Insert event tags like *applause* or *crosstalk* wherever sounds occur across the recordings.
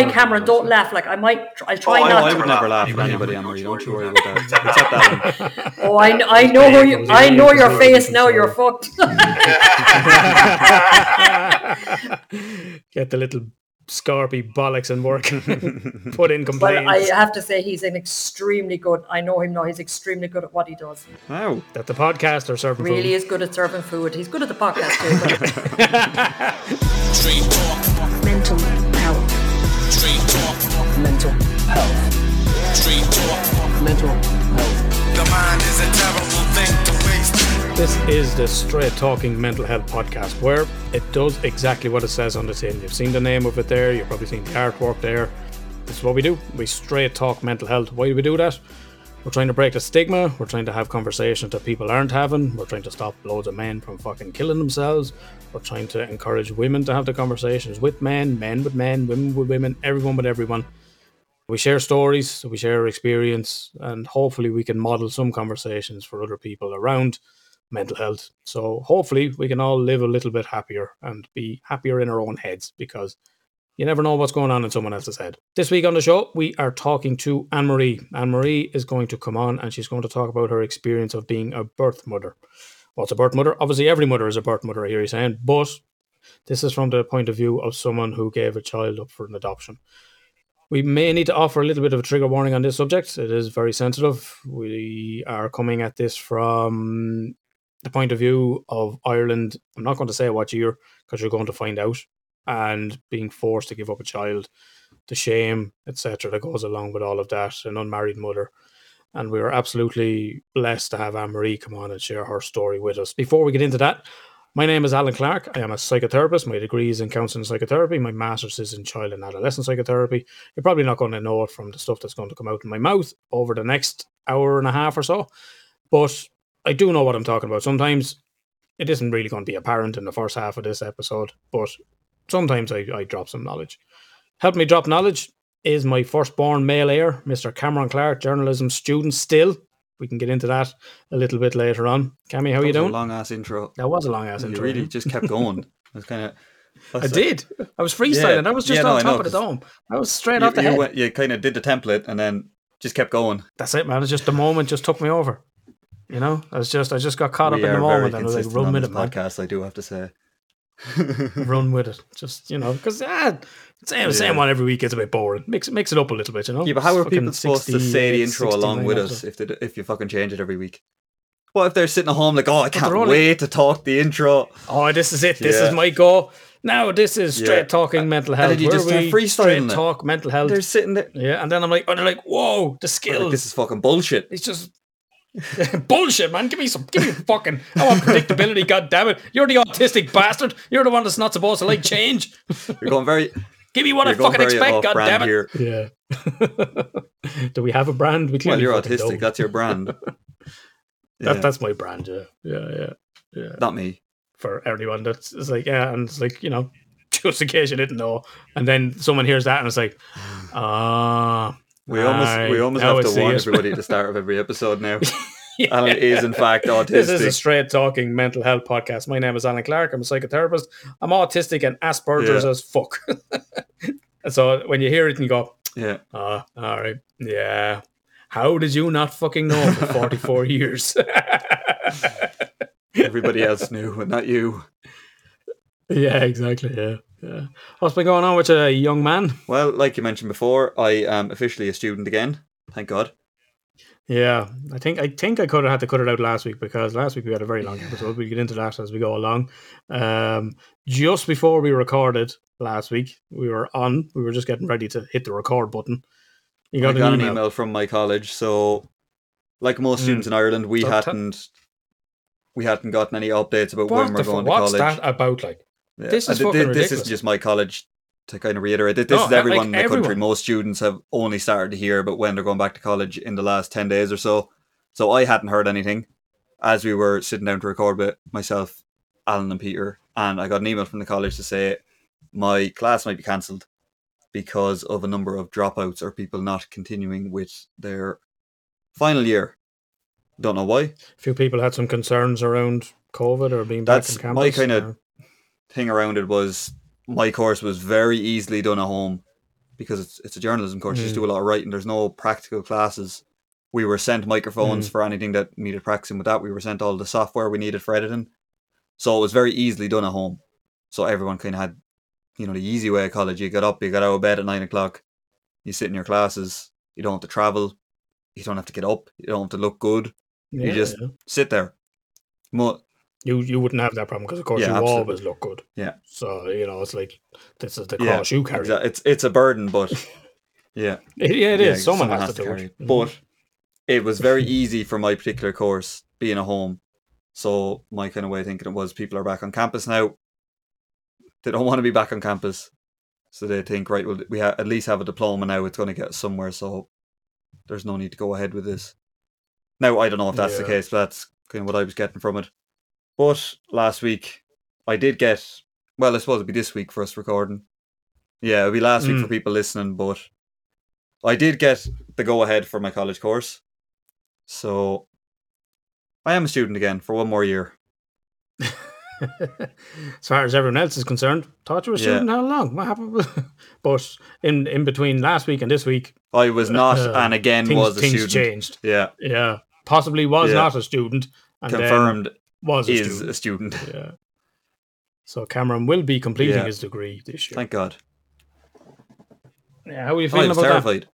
Try, Cameron. Don't laugh. Like I might. tr- I'll try Oh, I- not I to. would never laugh He at will anybody, never. Anne-Marie. Don't you worry about that. *laughs* Except that *laughs* Oh, I, kn- I know who you. I know your face now. You're fucked. *laughs* Get the little scarpy bollocks and work. Put in But. I have to say he's an extremely good. I know him now. He's extremely good at what he does. Wow. that the podcast are serving Really food. is good at serving food. He's good at the podcast too. Health, street talk. mental health. The mind is a terrible thing to waste. This is the Straight Talking Mental Health Podcast, where it does exactly what it says on the tin. You've seen the name of it there, you've probably seen the artwork there. This is what we do. We straight talk mental health. Why do we do that? We're trying to break the stigma. We're trying to have conversations that people aren't having. We're trying to stop loads of men from fucking killing themselves. We're trying to encourage women to have the conversations with men, men with men, women with women, everyone with everyone. We share stories, we share experience, and hopefully we can model some conversations for other people around mental health. So hopefully we can all live a little bit happier and be happier in our own heads because you never know what's going on in someone else's head. This week on the show, we are talking to Anne Marie. Anne Marie is going to come on and she's going to talk about her experience of being a birth mother. What's a birth mother? Obviously, every mother is a birth mother, I hear you saying, but this is from the point of view of someone who gave a child up for an adoption. We may need to offer a little bit of a trigger warning on this subject. It is very sensitive. We are coming at this from the point of view of Ireland. I'm not going to say what year because you're going to find out, and being forced to give up a child, the shame, etc., that goes along with all of that, an unmarried mother. And we are absolutely blessed to have Anne Marie come on and share her story with us. Before we get into that, my name is Alan Clark. I am a psychotherapist. My degree is in counseling psychotherapy. My master's is in child and adolescent psychotherapy. You're probably not going to know it from the stuff that's going to come out in my mouth over the next hour and a half or so. But I do know what I'm talking about. Sometimes it isn't really going to be apparent in the first half of this episode, but sometimes I, I drop some knowledge. Help me drop knowledge is my firstborn male heir, Mr. Cameron Clark, journalism student still. We can get into that a little bit later on. Cammy, how are you doing? Long ass intro. That was a long ass You intro. really just kept going. *laughs* It was kind of. I did. I was freestyling. Yeah. I was just Yeah, on I top know, of the dome. I was straight You, off the you, head. went, you kind of did the template and then just kept going. That's it, man. It's just the moment just took me over. You know, I was just I just got caught we up in the moment and I was like, run with it, podcast. I do have to say. Run with it. Just you know, because ah, same same one every week is a bit boring. Mix mix it up a little bit, you know. Yeah, but how are people supposed to say the intro along with us if they, if you fucking change it every week? What if they're sitting at home like, oh, I can't only- wait to talk the intro? Oh, this is it. This Yeah. is my go. Now this is straight Yeah. talking mental And health. then you where just start we straight it. talk mental health. They're sitting there. yeah, and then I'm like, oh, they're like, whoa, the Like, skills. this is fucking bullshit. It's just *laughs* bullshit, man. Give me some, give me fucking. I want predictability. *laughs* God damn it! You're the autistic bastard. You're the one that's not supposed to like change. *laughs* You're going very, Give me what I fucking expect. off God damn it. here. Yeah. Do we have a brand? We Well, clearly you're autistic. don't. That's your brand. That, Yeah, That's my brand. Yeah, yeah, yeah, yeah. not me. For everyone that's it's like yeah, and it's like you know, just in case you didn't know, and then someone hears that and it's like, *sighs* ah. We almost we almost have to warn it. everybody at the start of every episode now. *laughs* Yeah. Alan is in fact autistic. *laughs* This is a straight talking mental health podcast. My name is Alan Clark. I'm a psychotherapist. I'm autistic and Asperger's Yeah. as fuck. *laughs* so when you hear it and you go, yeah, ah, all right, yeah. How did you not fucking know for 44 years? everybody else knew, but not you. yeah, exactly. Yeah, yeah. What's been going on with a young man? Well, like you mentioned before, I am officially a student again. Thank God. Yeah, I think I think I could have had to cut it out last week because last week we had a very long episode. We get into that as we go along. Um, just before we recorded last week, we were on. We were just getting ready to hit the record button. You I got, got an email. email from my college. So, like most Mm. students in Ireland, we So t- hadn't we hadn't gotten any updates about when we're going to college. what's that about? Like, Yeah. This is And fucking This ridiculous. isn't just my college. To kind of reiterate, this No, is like everyone in the country. Most students have only started to hear about when they're going back to college in the last ten days or so. So I hadn't heard anything as we were sitting down to record with myself, Alan, and Peter, and I got an email from the college to say my class might be cancelled because of a number of dropouts or people not continuing with their final year. Don't know why. a few people had some concerns around COVID or being That's back on my kinda- or- thing around it was my course was very easily done at home because it's it's a journalism course. You just do a mm. lot of writing. There's no practical classes. We were sent microphones mm. for anything that needed practicing with that. We were sent all the software we needed for editing. So it was very easily done at home. So everyone kind of had, you know, the easy way of college. You get up, you get out of bed at nine o'clock, you sit in your classes. You don't have to travel. You don't have to get up. You don't have to look good. Yeah, you just sit there. Mo- you you wouldn't have that problem because of course Yeah, you absolutely. always look good. Yeah. So you know it's like this is the yeah, you carry. exa- It's it's a burden, but *laughs* yeah, It- yeah, it is. yeah, Someone, has, to, do carry it. it. But it was very *laughs* easy for my particular course being a home. So my kind of way of thinking it was people are back on campus now. They don't want to be back on campus. So they think, right, well, we ha- at least have a diploma now. It's going to get us somewhere. So there's no need to go ahead with this. Now, I don't know if that's the case, but that's kind of what I was getting from it. But last week, I did get, well, I suppose it'd be this week for us recording. Yeah, it'll be last week for Mm. people listening, but I did get the go ahead for my college course. So I am a student again for one more year. *laughs* as far as everyone else is concerned, thought you were a Yeah. student how long? What happened? *laughs* but in in between last week and this week, I was not, Uh, and again things, was a things student. changed. Yeah, Yeah, possibly was Yeah. not a student. Confirmed was a is student. a student. *laughs* Yeah. So Cameron will be completing Yeah. his degree this year. Thank God. yeah, how are you I feeling was about terrified.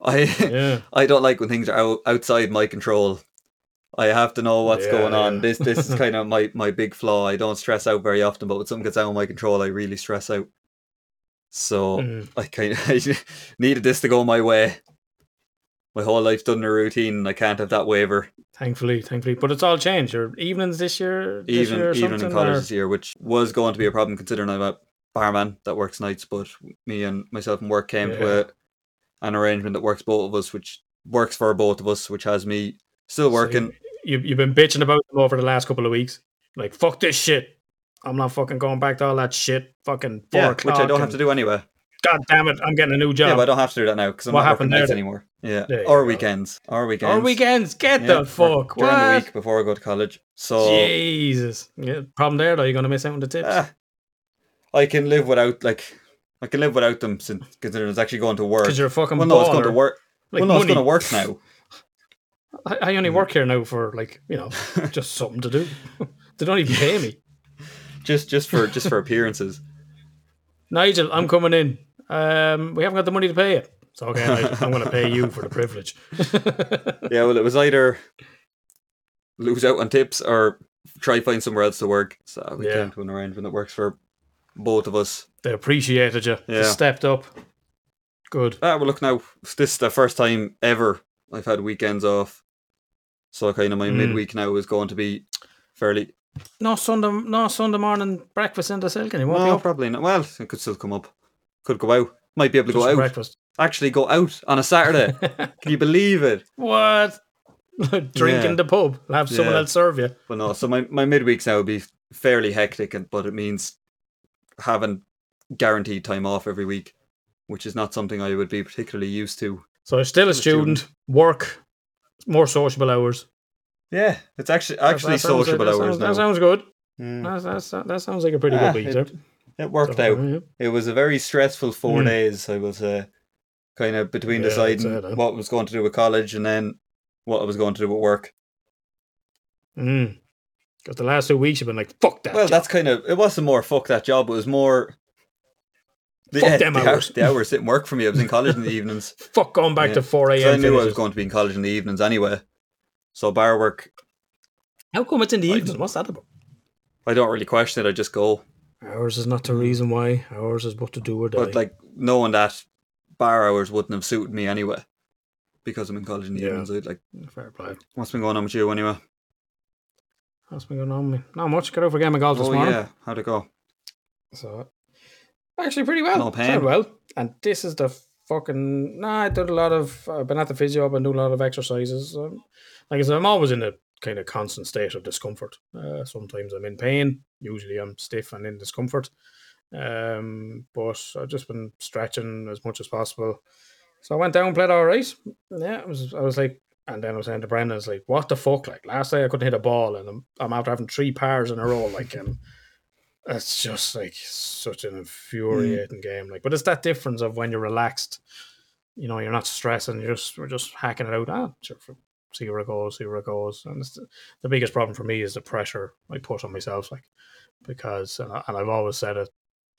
I that? Yeah. *laughs* I don't like when things are out, outside my control. I have to know what's Yeah, going on. yeah. This this is *laughs* kind of my, my big flaw. I don't stress out very often, but when something gets out of my control, I really stress out. So Mhm. I kind of I needed this to go my way. My whole life's done in a routine, and I can't have that waver. Thankfully, thankfully, but it's all changed. Your evenings this year, this Even year or even in college or- this year, which was going to be a problem considering I'm a barman that works nights. But me and myself and work came Yeah. to a, an arrangement that works both of us, which works for both of us, which has me still So working. you, you've been bitching about them over the last couple of weeks. Like, fuck this shit. I'm not fucking going back to all that shit. Fucking four yeah, which I don't have to do anyway. God damn it! I'm getting a new job. Yeah, but I don't have to do that now because I'm What not happened working nights then? anymore. Yeah, or go. weekends, or weekends, or weekends. Get Yeah, the fuck. during what? the week before I go to college. So Jesus. Yeah, problem there though. You're gonna miss out on the tips. ah, I can live without like I can live without them since considering it's actually going to work. Because you're a fucking well, no, it's going to work. Like well, no, it's going to work now. *laughs* I, I only work here now for like you know *laughs* just something to do. *laughs* they don't even pay me. just just for just for appearances. Nigel, I'm coming in. Um, we haven't got the money to pay you. So okay, Nigel, I'm going to pay you for the privilege. *laughs* Yeah, well, it was either lose out on tips or try find somewhere else to work. So we Yeah. came to an arrangement that works for both of us. they appreciated you. They Yeah. stepped up. Good. Ah, well, look now. This is the first time ever I've had weekends off. So kind of my Mm. midweek now is going to be fairly. No Sunday, no Sunday morning breakfast in the silk anymore. No, probably not. Well, it could still come up. Could go out. Might be able to Just go out. breakfast. Actually, go out on a Saturday. *laughs* Can you believe it? what? *laughs* Drink Yeah. in the pub. Have someone Yeah. else serve you. But no, so my, my midweeks now would be fairly hectic, and but it means having guaranteed time off every week, which is not something I would be particularly used to. So you're still a a student. student. Work. More sociable hours. Yeah, it's actually actually that sounds- sociable that hours sounds, now. That sounds good. Mm. That's, that's, that sounds like a pretty Ah, good week. it- there. It worked out. yeah. It was a very stressful four Mm. days. I was uh, kind of between Yeah, I'd say deciding what I was going to do with college and then what I was going to do with work. Mm. Because the last two weeks you've been like, fuck that. Well, job. that's kind of it. Wasn't more fuck that job. It was more. The, Fuck them the hou- hours. The hours didn't work for me. I was in college in the *laughs* evenings. fuck going back Yeah. to 4 a.m. I knew I was going to be in college in the evenings anyway. So bar work, How come it's in the I- evening? What's that about? I don't really question it. I just go. Ours is not the reason why. Ours is what to do or die. But like knowing that bar hours wouldn't have suited me anyway, because I'm in college in the Yeah. evenings. I'd like, Fair play. what's been going on with you anyway? What's been going on with me? Not much. Got over a game of golf this Oh morning. yeah, how'd it go? So actually pretty well. No pain. Well. And this is the fucking nah, I did a lot of I've been at the physio, I've been doing a lot of exercises. Um, like I said, I'm always in a kind of constant state of discomfort. Uh, sometimes I'm in pain, usually I'm stiff and in discomfort. Um, but I've just been stretching as much as possible. So I went down, played all right. Yeah, it was I was like and then I was saying to Brendan, it's like, what the fuck? Like last night I couldn't hit a ball and I'm, I'm after having three pars in a row. Like um *laughs* It's just like such an infuriating game. Like, but it's that difference of when you're relaxed. You know, you're not stressing. You're just we're just hacking it out. Ah, sure, see where it goes. See where it goes. And it's the, the biggest problem for me is the pressure I put on myself. Like, because and, I, and I've always said it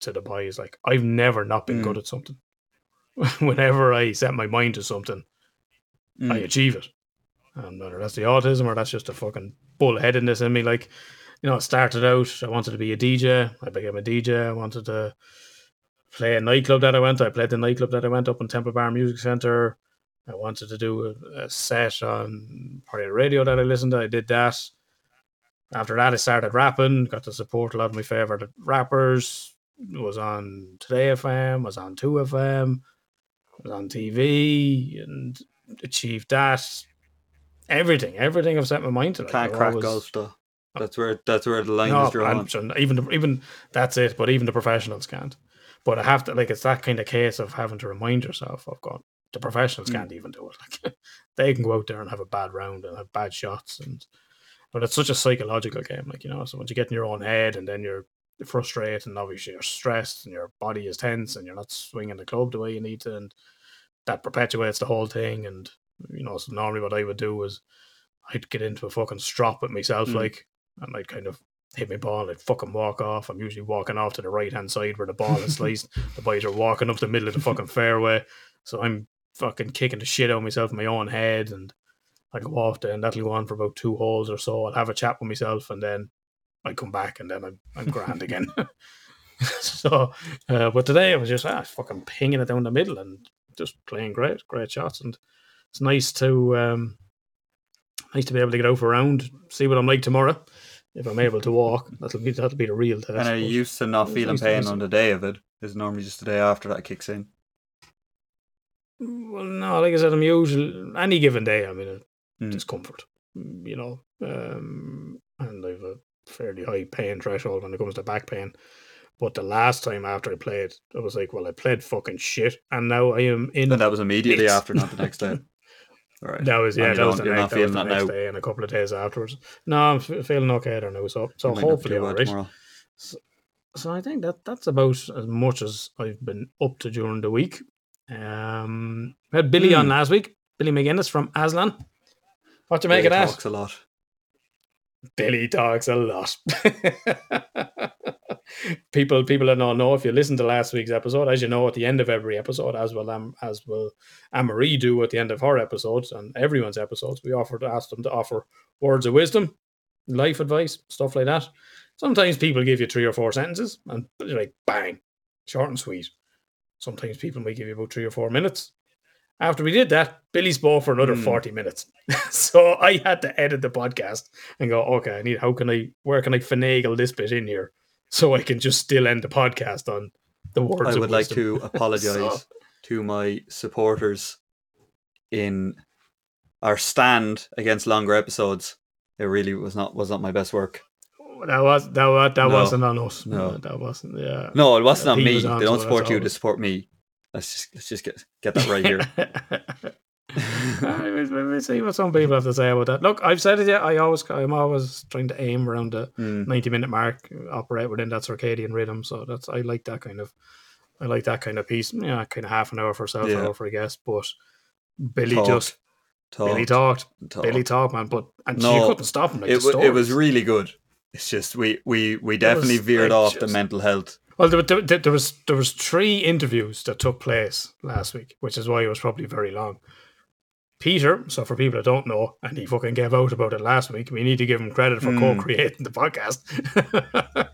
to the boys. Like, I've never not been Mm. good at something. *laughs* Whenever I set my mind to something, I Mm. achieve it. And whether that's the autism or that's just a fucking bullheadedness in me, like, you know, it started out, I wanted to be a DJ. I became a DJ. I wanted to play a nightclub that I went to. I played the nightclub that I went up in Temple Bar Music Centre. I wanted to do a, a set on part of the radio that I listened to. I did that. After that, I started rapping, got to support a lot of my favourite rappers. Was on Today FM, was on 2FM, was on TV, and achieved that. Everything, everything I've set my mind to. like, Can't crack always- golf though. That's where that's where the line no, is drawn. Even the, even that's it. But even the professionals can't. But I have to like it's that kind of case of having to remind yourself. I've got the professionals Mm. can't even do it. *laughs* Like they can go out there and have a bad round and have bad shots, and but it's such a psychological game. Like you know, so once you get in your own head and then you're frustrated and obviously you're stressed and your body is tense and you're not swinging the club the way you need to, and that perpetuates the whole thing. And you know, so normally what I would do is I'd get into a fucking strop with myself, Mm. like, and I'd kind of hit my ball and I'd fucking walk off. I'm usually walking off to the right hand side where the ball is *laughs* sliced. the boys are walking up the middle of the fucking fairway. So I'm fucking kicking the shit out of myself in my own head and I go off there and that'll go on for about two holes or so. I'll have a chat with myself and then I come back and then I'm I'm grand again. *laughs* *laughs* so uh, but today I was just ah, fucking pinging it down the middle and just playing great, great shots and it's nice to um nice to be able to get out for a round, see what I'm like tomorrow. If I'm able to walk, that'll be that'll be the real test. and are you used to not feeling nice pain on the day of it? Is normally just the day after that kicks in. Well, no, like I said, I'm usually any given day. I'm in a Mm. discomfort, you know, um, and I've a fairly high pain threshold when it comes to back pain. But the last time after I played, I was like, well, I played fucking shit, and now I am in. And that was immediately after, not the next day. *laughs* All right. That was yeah, that was the next, that was the next day and a couple of days afterwards. No, I'm feeling okay there now, so so not hopefully all right. tomorrow. So I think that that's about as much as I've been up to during the week. Um, we had Billy on Hmm. last week. Billy McGuinness from Aslan. What do you make Billy of that? talks a lot. Billy talks a lot. *laughs* people, people that don't know, if you listen to last week's episode, as you know, at the end of every episode, as well um, as will Anne-Marie do at the end of her episodes and everyone's episodes, we offer to ask them to offer words of wisdom, life advice, stuff like that. Sometimes people give you three or four sentences and you're like bang, short and sweet. Sometimes people might give you about three or four minutes. After we did that, Billy spoke for another Hmm. 40 minutes. *laughs* so I had to edit the podcast and go, okay, I need how can I where can I finagle this bit in here so I can just still end the podcast on the words I would like to *laughs* apologize So- to my supporters in our stand against longer episodes. It really was not was not my best work. That was that was that No. wasn't on us. No. No, that wasn't yeah. No, it wasn't on He me. was They don't support you. They support me. Let's just let's just get get that right here. *laughs* We'll- we'll see what some people have to say about that. Look, I've said it yet. I always, I'm always trying to aim around the Mm. 90 minute mark, operate within that circadian rhythm. So that's, I like that kind of, I like that kind of piece. Yeah, kind of half an hour for self, Yeah. hour for a guest. But Billy Talked, just, Billy talked, talked. Billy talked, man. But and No, you couldn't stop him. Like it, wa- it was really good. It's just we we we definitely was, veered off the mental health. Well, there, there, there was there was three interviews that took place last week, which is why it was probably very long. Peter, so for people that don't know, and he fucking gave out about it last week, we need to give him credit for Mm. co-creating the podcast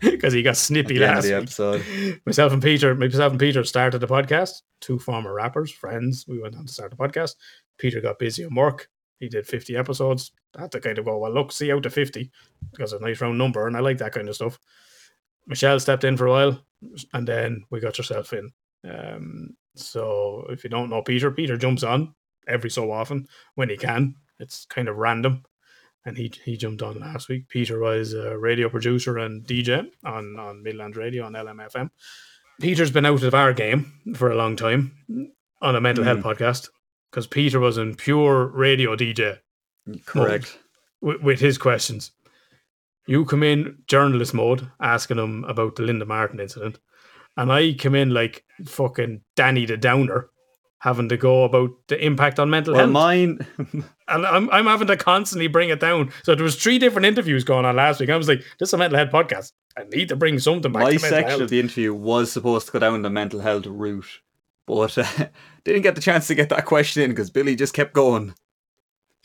*laughs* because he got snippy the end of last week. episode. Myself and Peter, myself and Peter started the podcast. Two former rappers, friends. We went on to start the podcast. Peter got busy on work. He did fifty episodes. I had to kind of go, well, look, see out to fifty because it's a nice round number, and I like that kind of stuff. Michelle stepped in for a while, and then we got yourself in. Um, so if you don't know Peter, Peter jumps on every so often when he can. It's kind of random, and he he jumped on last week. Peter was a radio producer and DJ on on Midland Radio on LMFM. Peter's been out of our game for a long time on a mental health podcast because Peter was in pure radio DJ Correct. with, with his questions. You come in journalist mode, asking him about the Linda Martin incident, and I come in like fucking Danny the Downer, having to go about the impact on mental Well, health, mine, *laughs* and I'm I'm having to constantly bring it down. So there was three different interviews going on last week. I was like, "This is a mental health podcast. I need to bring something back." my section health. of the interview was supposed to go down the mental health route, but uh, *laughs* didn't get the chance to get that question in because Billy just kept going. *laughs*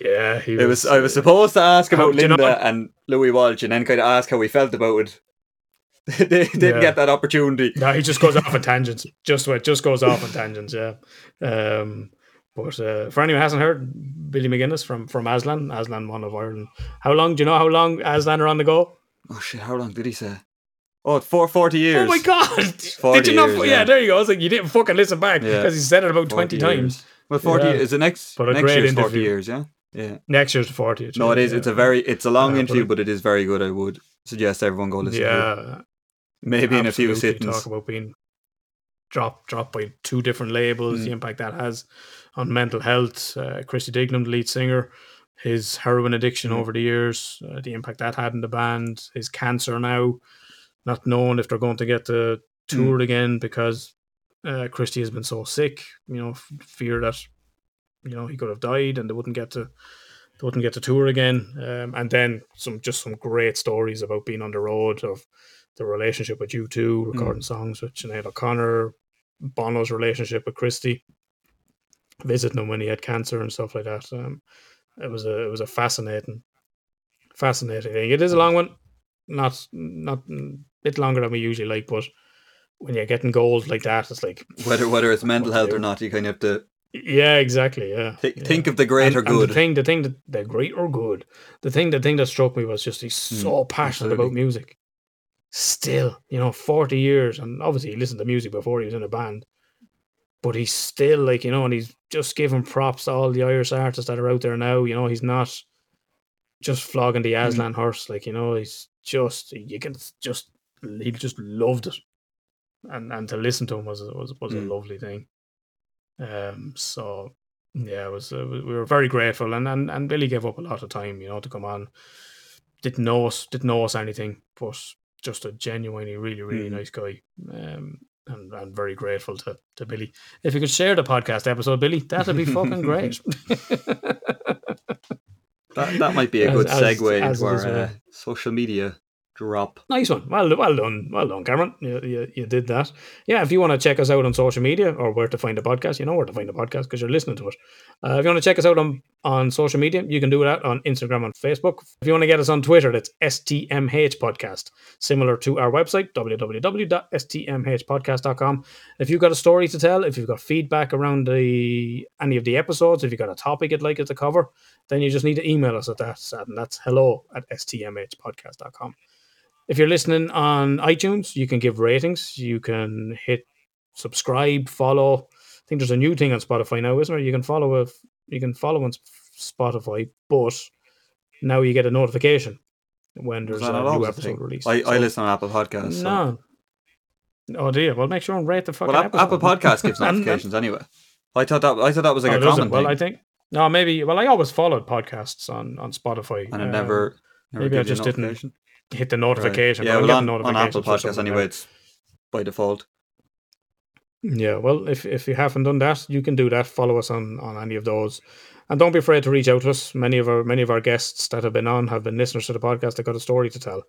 yeah, he It was I was supposed to ask about do you know Linda and Louis Walsh, and then kind of ask how we felt about it. *laughs* they didn't Yeah. get that opportunity. No, he just goes off on tangents. Just what just goes off on tangents. Yeah. Um, but uh, for anyone who hasn't heard, Billy McGuinness from from Aslan, Aslan, one of Ireland. How long? Do you know how long Aslan are on the go? Oh shit! How long did he say? Oh, for 40 years. Oh my god! *laughs* Did you not? years, yeah. yeah. there you go. I was like, you didn't fucking listen back Yeah. because he said it about 40 twenty times. years. Well, 40 Yeah. is the next But a next year's 40 interview. years, yeah. Yeah. Next year's forty. No, it is. It's a very it's a long Yeah, interview, but it is very good. I would suggest everyone go listen to it. yeah. Maybe in a few sittings. Talk about being dropped dropped by two different labels, Mm. the impact that has on mental health. Uh, Christy Dignam, the lead singer, his heroin addiction Mm. over the years, uh, the impact that had in the band, his cancer now, not knowing if they're going to get to tour again because uh, Christy has been so sick. You know, f- fear that you know he could have died and they wouldn't get to they wouldn't get to tour again. Um, and then some just some great stories about being on the road of the relationship with U2, recording songs with Sinead O'Connor, Bono's relationship with Christy, visiting him when he had cancer and stuff like that. Um, it was a it was a fascinating, fascinating thing. It is a long one, not not bit longer than we usually like, but when you're getting gold like that, it's like Whether whether it's *sighs* mental health or not, you kind of have to yeah, exactly, yeah. thi- yeah. think of the greater And- good. the thing, the thing that the great or good, the thing, the thing that struck me was just he's hmm, so passionate about music. Still, you know, forty years, and obviously he listened to music before he was in a band, but he's still like you know, and he's just giving props to all the Irish artists that are out there now. You know, he's not just flogging the hmm. Aslan horse, like you know, he's just you can just he just loved it, and and to listen to him was was was Mm. a lovely thing. Um, so yeah, it was uh, we were very grateful, and, and and Billy gave up a lot of time, you know, to come on. Didn't know us, didn't know us anything, but just a genuinely really really Mm. nice guy. Um, and and very grateful to to Billy. If you could share the podcast episode, Billy, that'd be fucking great. *laughs* *laughs* That, that might be a As- good segue as into our uh, social media drop. Nice one. Well, well done. Well done, Cameron. You, you, you did that. Yeah, if you want to check us out on social media or where to find the podcast, you know where to find the podcast because you're listening to it. Uh, if you want to check us out on, on social media, you can do that on Instagram and Facebook. If you want to get us on Twitter, that's STMH Podcast, similar to our website, www.stmhpodcast.com. If you've got a story to tell, if you've got feedback around the any of the episodes, if you've got a topic you'd like us to cover, then you just need to email us at that, and that's hello at stmhpodcast.com. If you're listening on iTunes, you can give ratings. You can hit subscribe, follow. I think there's a new thing on Spotify now, isn't there? You can follow a, you can follow on Spotify, but now you get a notification when there's a new episode released. I, I listen on Apple Podcasts. So. No. Oh dear. Well, make sure and rate the fucking Well, episode. Apple Podcast gives *laughs* notifications anyway. I thought that I thought that was like Oh, a common? Well, thing, I think no, maybe. Well, I always followed podcasts on on Spotify, and it um, never. never maybe I gives you a just didn't. Hit the Right. notification. Yeah, but I'm well, on, on Apple Podcasts something anyway, now. it's by default. Yeah, well, if if you haven't done that, you can do that. Follow us on on any of those, and don't be afraid to reach out to us. Many of our many of our guests that have been on have been listeners to the podcast. That got a story to tell,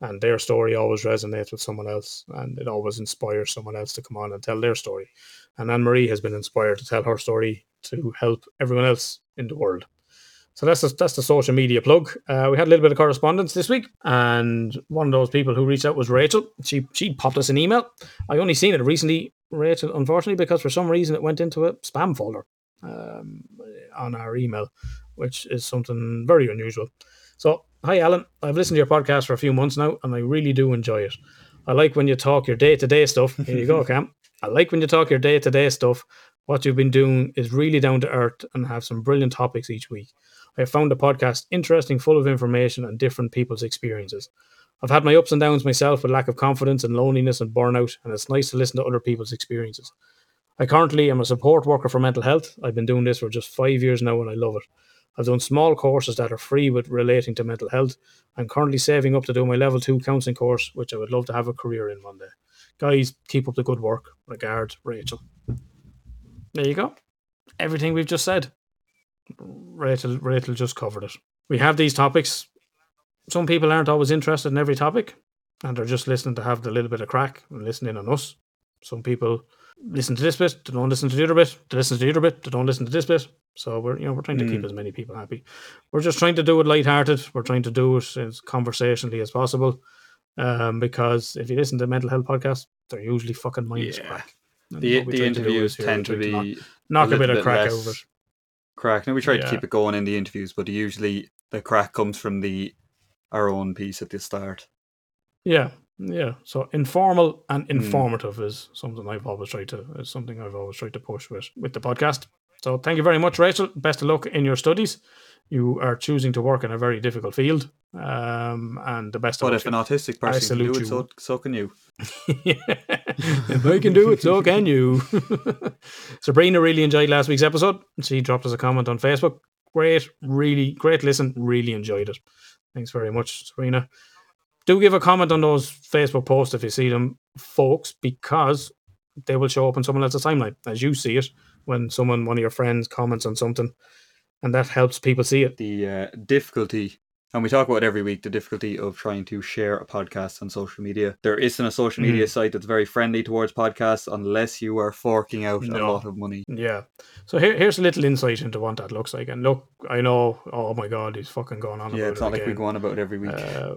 and their story always resonates with someone else, and it always inspires someone else to come on and tell their story. And Anne Marie has been inspired to tell her story to help everyone else in the world. So that's the, that's the social media plug. Uh, we had a little bit of correspondence this week, and one of those people who reached out was Rachel. She she popped us an email. I only seen it recently, Rachel, unfortunately, because for some reason it went into a spam folder um, on our email, which is something very unusual. So, hi, Alan. I've listened to your podcast for a few months now, and I really do enjoy it. I like when you talk your day to day stuff. Here you go, *laughs* Cam. I like when you talk your day to day stuff. What you've been doing is really down to earth and have some brilliant topics each week. I have found the podcast interesting, full of information and different people's experiences. I've had my ups and downs myself with lack of confidence and loneliness and burnout, and it's nice to listen to other people's experiences. I currently am a support worker for mental health. I've been doing this for just five years now and I love it. I've done small courses that are free with relating to mental health. I'm currently saving up to do my level two counselling course, which I would love to have a career in one day. Guys, keep up the good work. Regard, Rachel. There you go. Everything we've just said. Rachel, Rachel just covered it. We have these topics. Some people aren't always interested in every topic, and they're just listening to have the little bit of crack and listening on us. Some people listen to this bit, they don't listen to the other bit, they listen to the other bit, they don't listen to this bit. So we're you know we're trying to keep Mm. as many people happy. We're just trying to do it lighthearted. We're trying to do it as conversationally as possible. Um, because if you listen to mental health podcasts, they're usually fucking minus Yeah. crack. And The, the to interviews is tend to try knock, be knock a, bit of crack less over it. Crack. Now we try to keep it going in the interviews, but usually the crack comes from the our own piece at the start. Yeah, yeah. So informal and Hmm. informative is something I've always tried to is something I've always tried to push with with the podcast. So thank you very much, Rachel. Best of luck in your studies. You are choosing to work in a very difficult field, um, and the best of But if an autistic person can do you. it, so, so can you. *laughs* if I can do it, so *laughs* can you. *laughs* Sabrina really enjoyed last week's episode. She dropped us a comment on Facebook. Great, really great listen. Really enjoyed it. Thanks very much, Sabrina. Do give a comment on those Facebook posts if you see them, folks, because they will show up on someone else's timeline as you see it when someone, one of your friends, comments on something, and that helps people see it. The uh, difficulty, and we talk about it every week, the difficulty of trying to share a podcast on social media. There isn't a social Mm-hmm. media site that's very friendly towards podcasts unless you are forking out a lot of money. Yeah. So here, here's a little insight into what that looks like. And look, I know. Oh my God, he's fucking going on. Yeah, it's it not like we again. go on about it every week. Uh,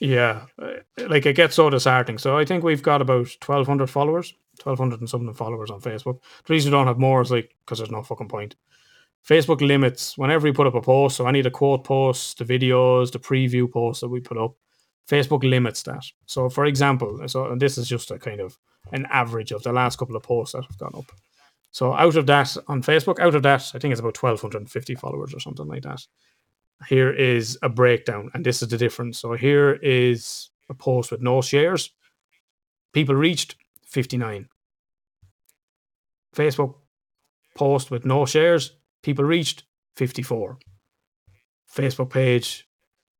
yeah, uh, like it gets so disheartening. So I think we've got about twelve hundred followers, twelve hundred and something followers on Facebook. The reason we don't have more is like because there's no fucking point. Facebook limits whenever we put up a post. So any of the quote posts, the videos, the preview posts that we put up, Facebook limits that. So for example, so this is just a kind of an average of the last couple of posts that have gone up. So out of that on Facebook, out of that, I think it's about twelve hundred and fifty followers or something like that here is a breakdown, and this is the difference. So here is a post with no shares. People reached 59. Facebook post with no shares. People reached 54. Facebook page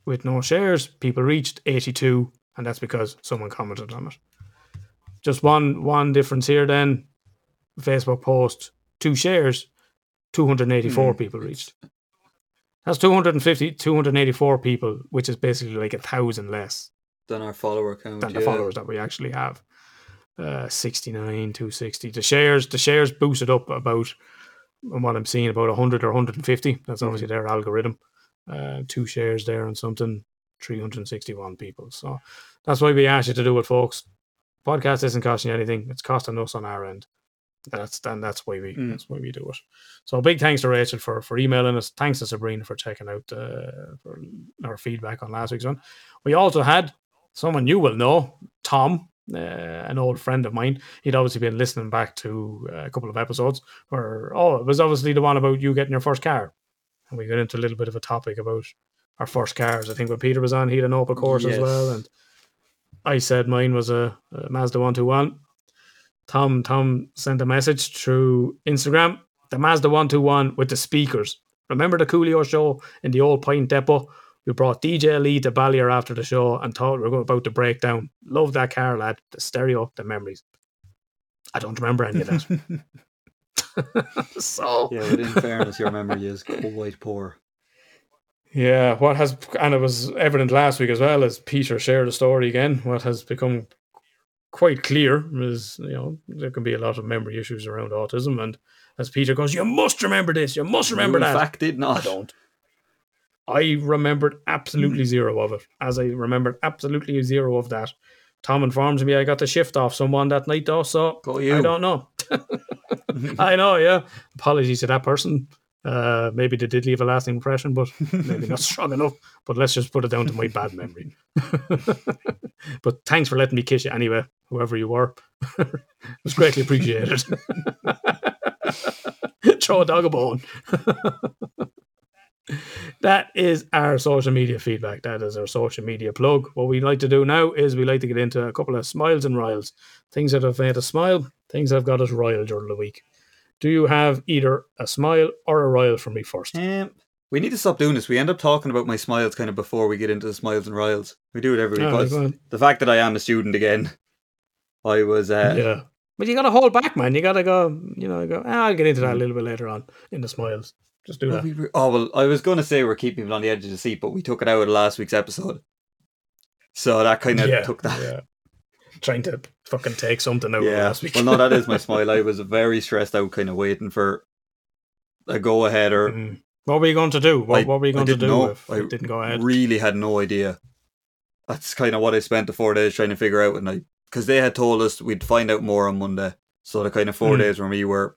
with no shares. People reached 82, and that's because someone commented on it. Just one one difference here. Then Facebook post two shares, 284 Hmm, people reached. That's 250, 284 people, which is basically like a thousand less Than our follower count. than the yeah. followers that we actually have. Uh, 69, 260. The shares, the shares boosted up about, on what I'm seeing, about 100 or 150. That's obviously Mm-hmm. their algorithm. Uh, two shares there and something, 361 people. So that's why we asked you to do it, folks. Podcast isn't costing you anything. It's costing us on our end. That's and that's why we Mm. that's why we do it. So big thanks to Rachel for for emailing us. Thanks to Sabrina for checking out uh, for our feedback on last week's one. We also had someone you will know, Tom, uh, an old friend of mine. He'd obviously been listening back to uh, a couple of episodes where oh, it was obviously the one about you getting your first car, and we got into a little bit of a topic about our first cars. I think when Peter was on, he had an Opel Corsa as well, and I said mine was a, a Mazda one two one. Tom Tom sent a message through Instagram. The Mazda one two one with the speakers. Remember the Coolio show in the old Pint Depot? We brought DJ Lee to Ballier after the show and thought we were about to break down. Love that car, lad. The stereo, the memories. I don't remember any of that. *laughs* so Yeah, but in fairness, your memory is quite poor. Yeah, what has and it was evident last week as well as Peter shared a story again. What has become quite clear is you know there can be a lot of memory issues around autism, and as Peter goes, you must remember this, you must remember you, in that. fact, did not. I don't. I remembered absolutely zero of it, as I remembered absolutely zero of that. Tom informs me I got the shift off someone that night though, so Go I don't know. *laughs* I know, yeah. Apologies to that person. Uh, maybe they did leave a lasting impression, but maybe not *laughs* strong enough. But let's just put it down to my bad memory. *laughs* but thanks for letting me kiss you anyway, whoever you were. it was greatly appreciated. Throw a dog a bone. That is our social media feedback. That is our social media plug. What we like to do now is we like to get into a couple of smiles and riles. Things that have made us smile, things that have got us riled during the week. Do you have either a smile or a rile for me first? Um, We need to stop doing this. We end up talking about my smiles kind of before we get into the smiles and riles. We do it every week. But go on. the fact that I am a student again, I was. Uh, yeah. But you got to hold back, man. You got to go, you know, go, ah, I'll get into that a Mm. little bit later on in the smiles. Just do Oh, that. we were- oh, well, I was going to say we're keeping people on the edge of the seat, but we took it out of last week's episode. So that kind of yeah, took that. yeah. Trying to fucking take something out of Yeah. last week. Well, no, that is my *laughs* smile. I was very stressed out, kind of waiting for a go ahead or Mm. What were you going to do? What, I- what were you going to do know. if I didn't go ahead? really had no idea. That's kind of what I spent the four days trying to figure out, and I because they had told us we'd find out more on Monday. So the kind of four Mm. days where we were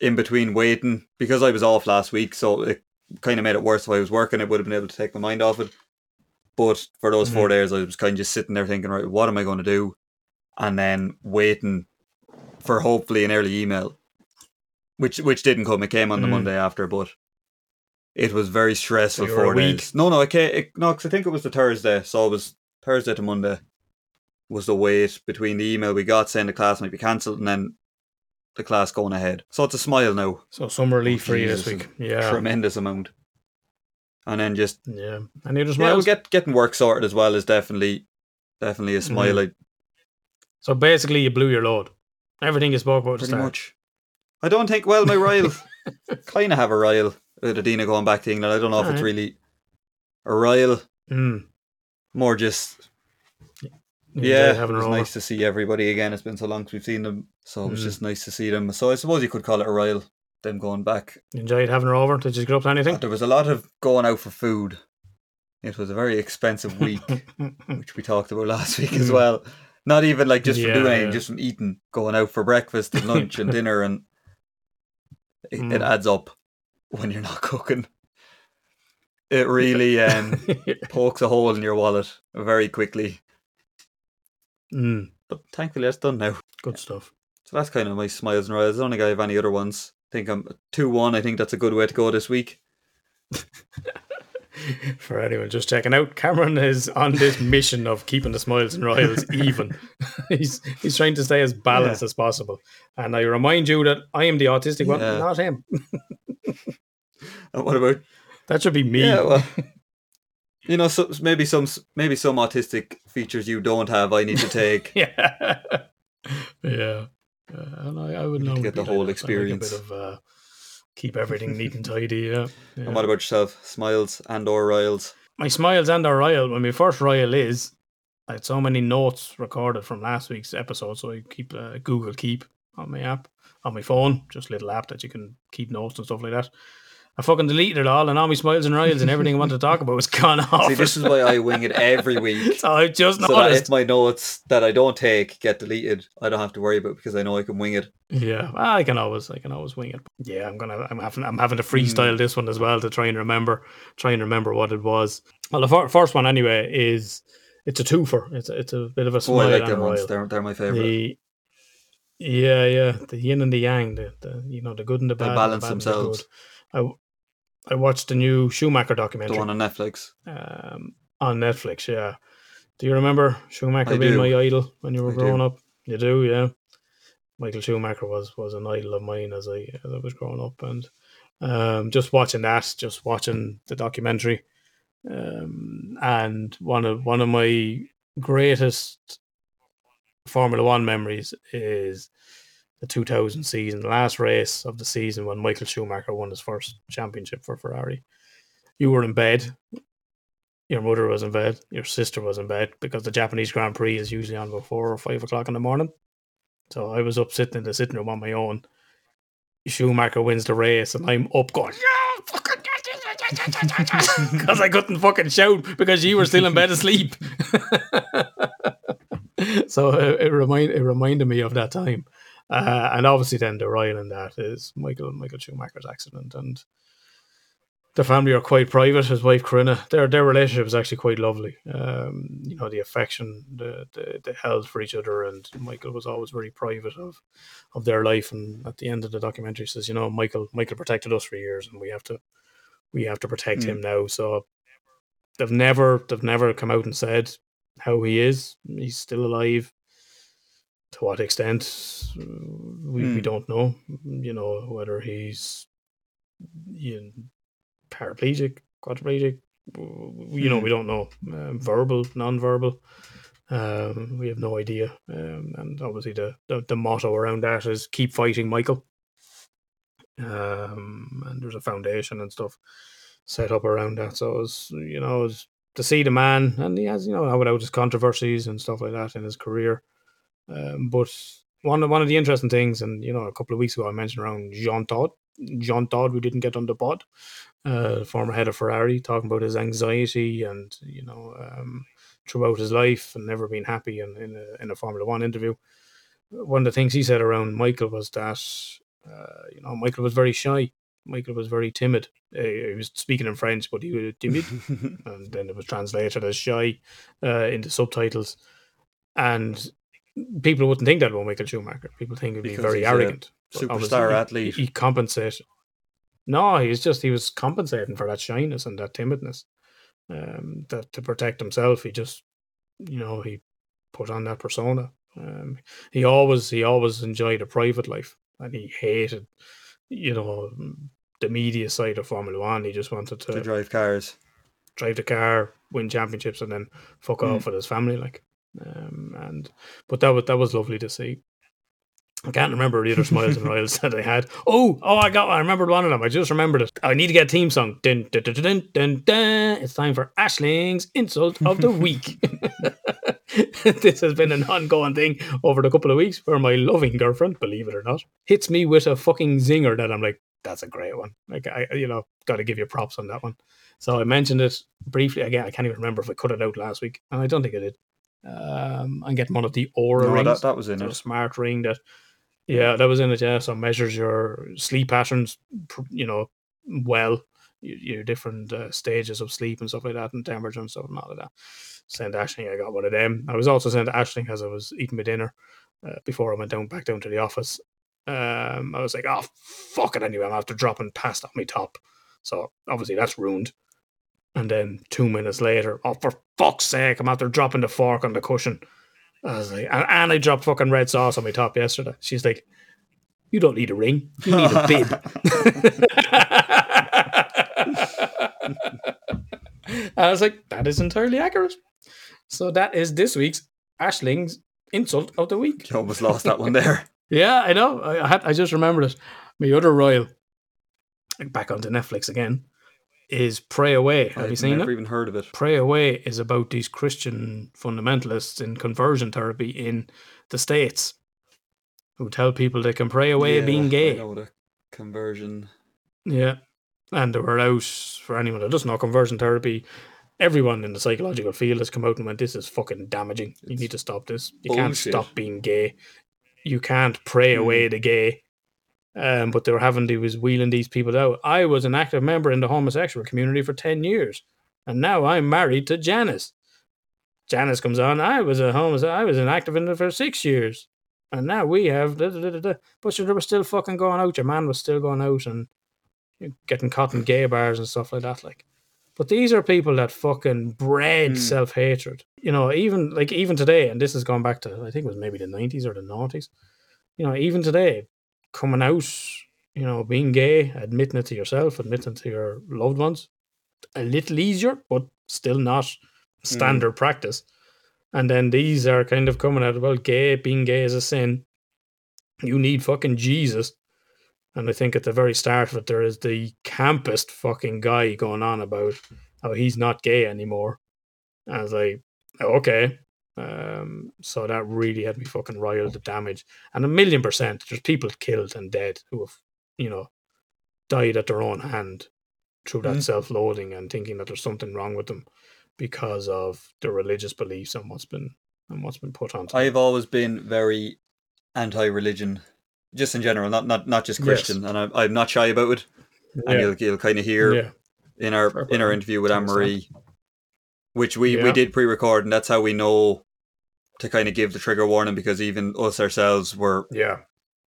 in between waiting because I was off last week, so it kind of made it worse. If I was working, I would have been able to take my mind off it. But for those four Mhm. days, I was kind of just sitting there thinking, right, what am I going to do? And then waiting for hopefully an early email, which which didn't come. It came on the Mm. Monday after, but it was very stressful were four days. No, no, it came, it, no, 'cause I think it was the Thursday, so it was Thursday to Monday was the wait between the email we got saying the class might be cancelled and then the class going ahead. So it's a smile now, So some relief Oh, for you this week. Yeah. tremendous amount. And then just Yeah. Any other yeah, well, get getting work sorted as well is definitely definitely a smile. Mhm. So basically, you blew your load. Everything you spoke about pretty start. much. I don't think. Well, my rile *laughs* kind of have a rile with Adina going back to England. I don't know if it's really a rile, Mm. more just yeah. It was nice to see everybody again. It's been so long since we've seen them, so it was Mm. just nice to see them. So I suppose you could call it a rile. Them going back. You enjoyed having her over. Did you get up to anything? There was a lot of going out for food. It was a very expensive week, *laughs* which we talked about last week as Mm. well. Not even like just from Yeah, doing anything, yeah. just from eating, going out for breakfast and lunch and *laughs* dinner, and it, it Mm. adds up when you're not *laughs* cooking. It really um, pokes a hole in your wallet very quickly. Mm. But thankfully, that's done now. Good stuff. So that's kind of my smiles and riles. I don't think I have any other ones. I think I'm two one. I think that's a good way to go this week. *laughs* For anyone just checking out, Cameron is on this *laughs* mission of keeping the smiles and riles *laughs* even. he's he's trying to stay as balanced as possible. And I remind you that I am the autistic one, Yeah. not him. And what about That should be me. Yeah, well, you know, so, maybe some maybe some autistic features you don't have. I need to take. *laughs* yeah. yeah. Uh, and I, I would know get the whole like experience. A bit of uh, keep everything neat and tidy. Yeah. *laughs* yeah. And what about yourself? Smiles and or riles. my smiles and our rile. Mean, first rile is I had so many notes recorded from last week's episode, so I keep uh, Google Keep on my app on my phone, just a little app that you can keep notes and stuff like that. I fucking deleted it all, and all my smiles and riles and everything I wanted to talk about was gone *laughs* off. See, this is why I wing it every *laughs* week. so I just So that noticed. if my notes that I don't take get deleted, I don't have to worry about it because I know I can wing it. Yeah, I can always, I can always wing it. Yeah, I'm gonna, I'm having, I'm having to Hmm. freestyle this one as well to try and remember, try and remember what it was. Well, the fir- first one anyway is it's a twofer. It's a, it's a bit of a Oh, smile I like them ones. They're, they're my favorite. The yeah, yeah, the yin and the yang, the, the you know the good and the bad, and balance the bad and the themselves. I I watched the new Schumacher documentary. The one on Netflix. um, on Netflix. Yeah, do you remember Schumacher I being do. my idol when you were I do. growing up? You do, yeah. Michael Schumacher was was an idol of mine as I as I was growing up, and um, just watching that, just watching the documentary, um, and one of one of my greatest Formula One memories is the 2000 season, the last race of the season when Michael Schumacher won his first championship for Ferrari. You were in bed. Your mother was in bed. Your sister was in bed because the Japanese Grand Prix is usually on about four or five o'clock in the morning. So I was up sitting in the sitting room on my own. Schumacher wins the race, and I'm up going, yeah, fucking *laughs* *laughs* because I couldn't fucking shout because you were still in bed asleep. *laughs* so it, it remind it reminded me of that time, uh, and obviously then the Ryan in that is Michael Michael Schumacher's accident, and the family are quite private. His wife Corinna, their their relationship is actually quite lovely. Um, you know the affection the, the they held for each other, and Michael was always very private of of their life. And at the end of the documentary, says, you know, Michael Michael protected us for years, and we have to we have to protect Mm. him now. So they've never they've never come out and said how he is. He's still alive. To what extent, we, we Mm. don't know. You know whether he's you know, paraplegic, quadriplegic. You know, Hmm. we don't know. Um, verbal, non-verbal. Um, we have no idea. Um, and obviously, the, the the motto around that is "Keep fighting, Michael." Um, and there's a foundation and stuff set up around that. So it's you know it's to see the man, and he has you know without his controversies and stuff like that in his career. Um, but one of one of the interesting things, and you know, a couple of weeks ago I mentioned around Jean Todt, Jean Todt, we didn't get on the pod, uh, former head of Ferrari, talking about his anxiety and you know um, throughout his life and never been happy in in a, in a Formula One interview. One of the things he said around Michael was that uh, you know Michael was very shy. Michael was very timid. Uh, he was speaking in French, but he was timid *laughs* and then it was translated as shy uh, into subtitles. And people wouldn't think that about Michael Schumacher. People think he'd be Because very arrogant. Superstar athlete. He, he compensated. No, he's just he was compensating for that shyness and that timidness. Um, that to protect himself, he just you know he put on that persona. Um, he always he always enjoyed a private life, and he hated you know the media side of Formula One. He just wanted to drive cars. drive the car, win championships, and then fuck Mm. off with his family. Like, um, and but that was that was lovely to see. I can't remember the other smiles and riles *laughs* that I had. Oh, oh, I got. I remembered one of them. I just remembered it. I need to get a theme song. Dun, dun, dun, dun, dun. It's time for Ashling's insult of the week. *laughs* this has been an ongoing thing over the couple of weeks where my loving girlfriend, believe it or not, hits me with a fucking zinger that I'm like, that's a great one. Like I, you know, got to give you props on that one. So I mentioned it briefly again. I can't even remember if I cut it out last week, and I don't think I did. Um, I'm getting one of the Oura No, rings. that, that was in So a smart ring that, yeah, that was in it. Yeah, so measures your sleep patterns, you know, well, your, your different uh, stages of sleep and stuff like that, and temperature and stuff and all of that. Sent Ashling, I got one of them. I was also sent Ashling as I was eating my dinner uh, before I went down back down to the office. Um, I was like, oh fuck it anyway. I'm after dropping past on my top, so obviously that's ruined. And then two minutes later, oh for fuck's sake, I'm out there dropping the fork on the cushion. I was like, and, and I dropped fucking red sauce on my top yesterday. She's like, you don't need a ring, you need a bib. *laughs* I was like, that is entirely accurate. So that is this week's Ashling's insult of the week. You almost lost that one there. *laughs* Yeah, I know. I, had. I just remembered it. My other royal, back onto Netflix again, is Pray Away. Have you I've seen never it? even heard of it. Pray Away is about these Christian fundamentalists in conversion therapy in the States who tell people they can pray away Yeah, being I gay. conversion. Yeah. And they were out for anyone that doesn't know conversion therapy. Everyone in the psychological field has come out and went, This is fucking damaging. You need to stop this. You can't stop being gay. You can't pray Hmm. away the gay. Um, but they were having they was wheeling these people out. I was an active member in the homosexual community for ten years, and now I'm married to Janice. Janice comes on. I was a homo. I was an active in it for six years, and now we have. Da, da, da, da. But sure, they were still fucking going out. Your man was still going out and getting caught in gay bars and stuff like that. Like, but these are people that fucking bred Hmm. self hatred. You know, even like even today, and this has gone back to I think it was maybe the nineties or the noughties. You know, even today, coming out, you know, being gay, admitting it to yourself, admitting to your loved ones, a little easier, but still not standard mm. practice. And then these are kind of coming out well, gay, being gay is a sin. You need fucking Jesus. And I think at the very start of it, there is the campest fucking guy going on about how he's not gay anymore. And I was like, okay. Um, so that really had me fucking riled the damage. And a million percent, there's people killed and dead who have, you know, died at their own hand through that Mm. self loathing and thinking that there's something wrong with them because of their religious beliefs and what's been and what's been put on. I've always been very anti-religion, just in general, not not not just Yes. Christian, and I'm I'm not shy about it. And you'll you'll kind of hear yeah. in our Fair in our interview with Anne. Marie, which we we did pre-record, and that's how we know to kind of give the trigger warning because even us ourselves were Yeah.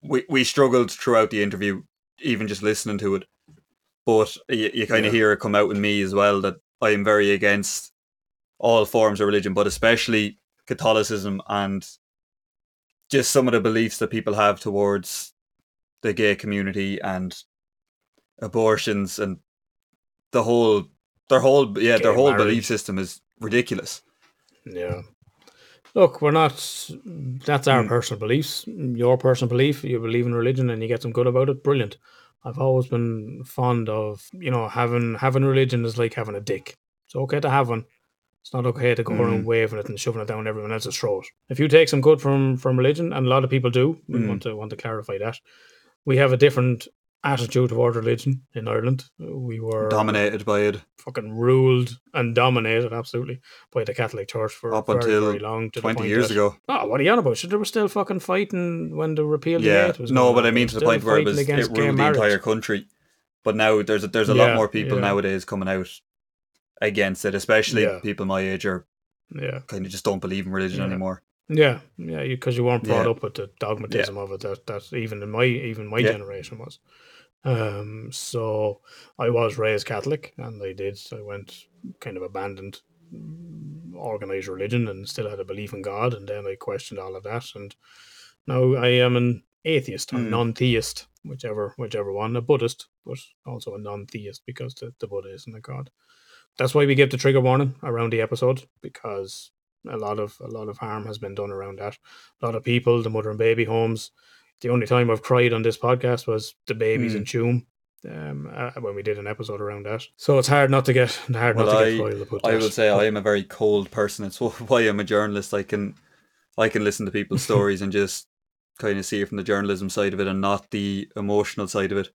we we struggled throughout the interview, even just listening to it. But you, you kind Yeah. of hear it come out in me as well that I am very against all forms of religion, but especially Catholicism and just some of the beliefs that people have towards the gay community and abortions and the whole their whole yeah their whole marriage. belief system is ridiculous. Yeah. Look, we're not. That's our Mm. personal beliefs. Your personal belief. You believe in religion and you get some good about it. Brilliant. I've always been fond of you know having having religion is like having a dick. It's okay to have one. It's not okay to go around Mm. waving it and shoving it down everyone else's throat. If you take some good from from religion, and a lot of people do, we Mm. want to want to clarify that. We have a different attitude toward religion in Ireland. We were Dominated by it fucking ruled and dominated absolutely by the Catholic Church for Up very, until very long. To twenty years that- ago. Oh, what are you on about? Should they were still fucking fighting when the repeal Yeah, was no, but on. I mean to the point where it was it ruled the marriage. entire country. But now there's a, there's a Yeah, lot more people yeah. nowadays coming out against it, especially Yeah. people my age are Yeah, kind of just don't believe in religion anymore. Yeah, yeah. Because you, weren't brought Yeah. up with the dogmatism of it that, that even in my even my Yeah. generation was. Um, so I was raised Catholic, and I did. I went kind of abandoned mm, organized religion and still had a belief in God, and then I questioned all of that, and now I am an atheist or Mm. non-theist, whichever whichever one, a Buddhist, but also a non-theist because the, the Buddha isn't a god. That's why we give the trigger warning around the episode because a lot of a lot of harm has been done around that. A lot of people, the mother and baby homes. The only time I've cried on this podcast was the babies Mm. in Tuam. Um, uh, when we did an episode around that, so it's hard not to get hard Well, not to I- get I that. will say I am a very cold person. It's *laughs* why I'm a journalist. I can I can listen to people's *laughs* stories and just kind of see it from the journalism side of it and not the emotional side of it.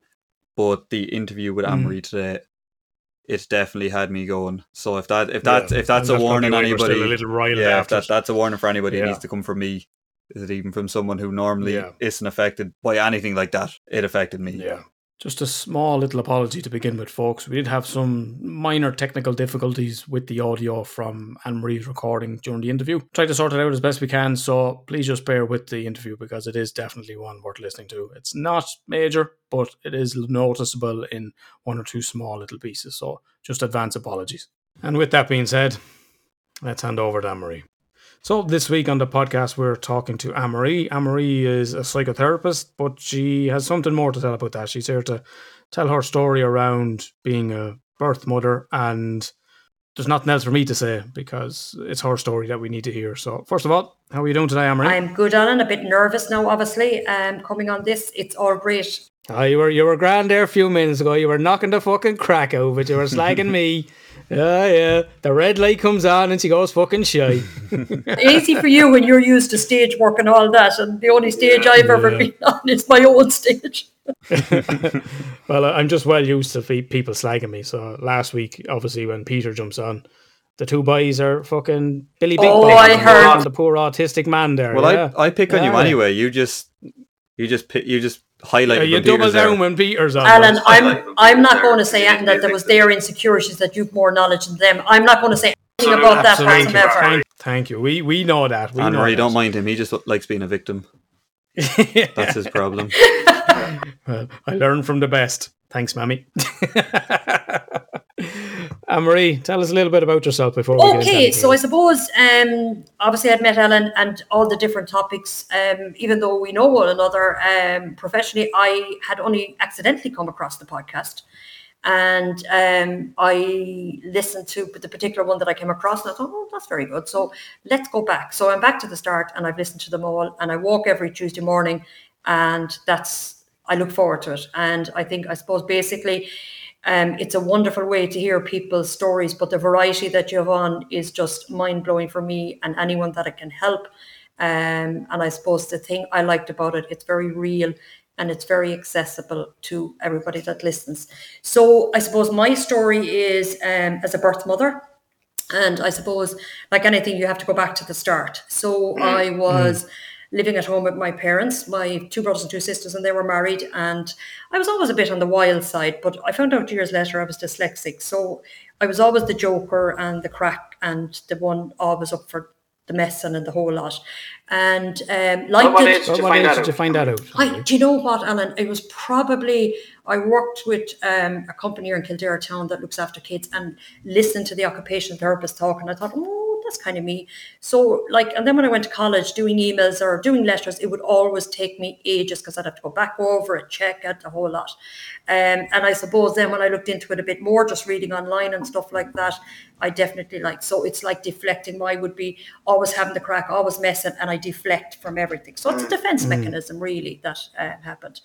But the interview with Mm. Anne-Marie today, it definitely had me going. So if that if Yeah, if that's and a probably warning anybody, a little riled yeah, if that, that's a warning for anybody, it needs to come from me. Is it even from someone who normally Yeah. isn't affected by anything like that? It affected me. Yeah. Just a small little apology to begin with, folks. We did have some minor technical difficulties with the audio from Anne Marie's recording during the interview. Tried to sort it out as best we can, so please just bear with the interview because it is definitely one worth listening to. It's not major, but it is noticeable in one or two small little pieces, so just advance apologies. And with that being said, let's hand over to Anne Marie. So this week on the podcast, we're talking to Anne-Marie. Anne-Marie is a psychotherapist, but she has something more to tell about that. She's here to tell her story around being a birth mother, and there's nothing else for me to say because it's her story that we need to hear. So first of all, how are you doing today, Anne-Marie? I'm good, Alan. A bit nervous now, obviously. Um, coming on this, it's all great. Ah, you were you were grand there a few minutes ago. You were knocking the fucking crack out it. You were slagging *laughs* me. Yeah, yeah. The red light comes on and she goes fucking shy. *laughs* Easy for you when you're used to stage work and all that, and the only stage I've ever Yeah. been on is my own stage. *laughs* well, I- I'm just well used to people slagging me. So last week, obviously, when Peter jumps on, the two boys are fucking Billy Big Oh, Bong I and heard. the poor autistic man there. Well, yeah. I I pick on you anyway. You just you just pi- you just highlight. Yeah, you double down when Peter's on. Alan, those. I'm I'm not going to say anything that there was their insecurities that you've more knowledge than them. I'm not going to say anything about that Absolutely. whatsoever. Thank, thank you. We we know that. We Anne know Marie, that. don't mind him. He just likes being a victim. *laughs* That's his problem. *laughs* Well, I learned from the best. Thanks, Mammy. *laughs* Anne Marie, tell us a little bit about yourself before we Okay, so I suppose um, obviously I'd met Ellen and all the different topics. Um, even though we know one another um, professionally, I had only accidentally come across the podcast, and um, I listened to the particular one that I came across, and I thought, oh, that's very good. So let's go back. So I'm back to the start, and I've listened to them all, and I walk every Tuesday morning, and that's I look forward to it. And I think I suppose basically. Um, it's a wonderful way to hear people's stories, but the variety that you have on is just mind blowing for me and anyone that it can help. Um, and I suppose the thing I liked about it, it's very real and it's very accessible to everybody that listens. So I suppose my story is um, as a birth mother. And I suppose, like anything, you have to go back to the start. So I was living at home with my parents, my two brothers and two sisters, and they were married. And I was always a bit on the wild side, but I found out years later I was dyslexic. So I was always the joker and the crack and the one always up for the messing and the whole lot. And um, like what the- age did you what find age that did out? you find that out? I, do you know what, Alan? It was probably I worked with um, a company here in Kildare town that looks after kids and listened to the occupational therapist talk, and I thought, oh, that's kind of me. So like, and then when I went to college doing emails or doing letters, it would always take me ages because I'd have to go back over it, check it, a whole lot. Um, and I suppose then when I looked into it a bit more, just reading online and stuff like that, I definitely like, so it's like deflecting. My would be always having the crack, always messing, and I deflect from everything. So it's a defense mechanism really that uh, happened.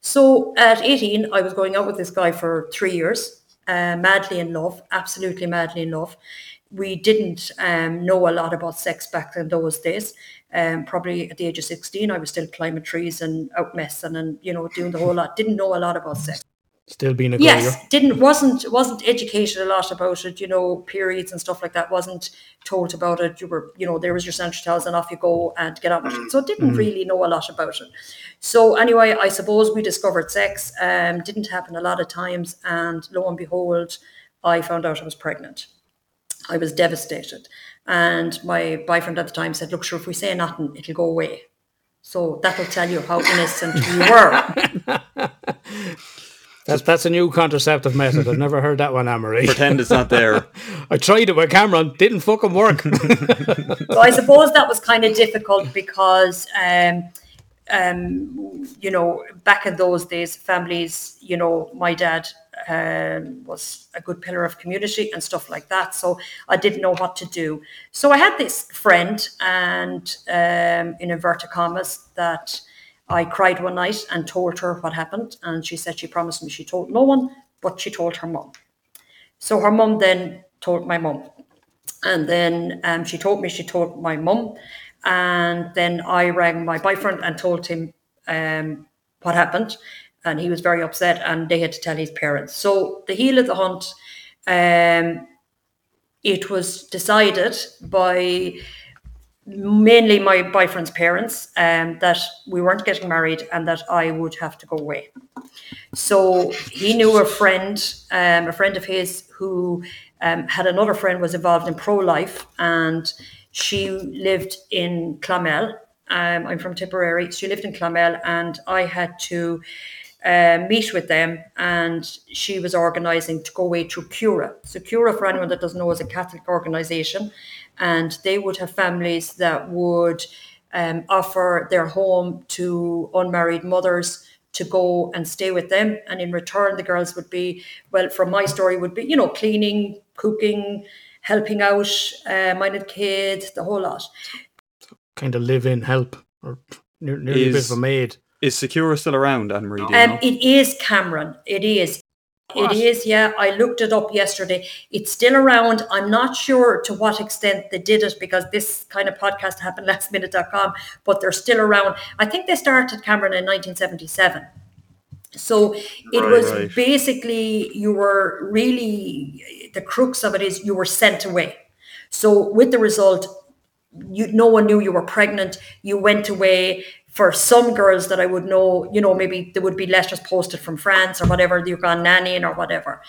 So at 18, I was going out with this guy for three years, uh, madly in love, absolutely madly in love. We didn't um, know a lot about sex back in those days. Um, probably at the age of 16, I was still climbing trees and out messing and, you know, doing the whole lot. Didn't know a lot about sex. Still being a girl. Yes, didn't wasn't wasn't educated a lot about it. You know, periods and stuff like that. wasn't told about it. You were, you know, there was your central towels and off you go and get on with it. So didn't really know a lot about it. So anyway, I suppose we discovered sex. Um, didn't happen a lot of times, and lo and behold, I found out I was pregnant. I was devastated, and my boyfriend at the time said, "Look, sure, if we say nothing, it'll go away." So that'll tell you how innocent we *laughs* were. That's that's a new contraceptive method. I've never heard that one, Anne-Marie. Pretend it's not there. *laughs* I tried it with Cameron, didn't fucking work. *laughs* So I suppose that was kind of difficult because, um, um, you know, back in those days, families, you know, my dad um, was a good pillar of community and stuff like that. So I didn't know what to do. So I had this friend, and um, in inverted commas, that I cried one night and told her what happened, and she said she promised me she told no one, but she told her mum. So her mum then told my mum. And then um, she told me she told my mum. And then I rang my boyfriend and told him um, what happened. And he was very upset and they had to tell his parents. So the heel of the hunt, um, it was decided by mainly my boyfriend's parents um, that we weren't getting married and that I would have to go away. So he knew a friend, um, a friend of his who um, had another friend was involved in pro life, and she lived in Clonmel. Um, I'm from Tipperary. She lived in Clonmel and I had to uh, meet with them. And she was organising to go away through Cura. So Cura, for anyone that doesn't know, is a Catholic organisation, and they would have families that would um, offer their home to unmarried mothers to go and stay with them. And in return, the girls would be, well, from my story, would be, you know, cleaning, cooking, helping out, uh, minding kids, the whole lot. kind of live in help or near, nearly a bit of a maid. Is Secura still around, Anne Marie? Um, it is Cameron. It is. What? It is, yeah. I looked it up yesterday. It's still around. I'm not sure to what extent they did it because this kind of podcast *laughs* happened lastminute.com, but they're still around. I think they started Cameron in 1977. So it Right, was right. basically, you were really, the crux of it is you were sent away. So with the result, you no one knew you were pregnant. You went away. For some girls that I would know, you know, maybe there would be letters posted from France or whatever, you're gone nannying or whatever.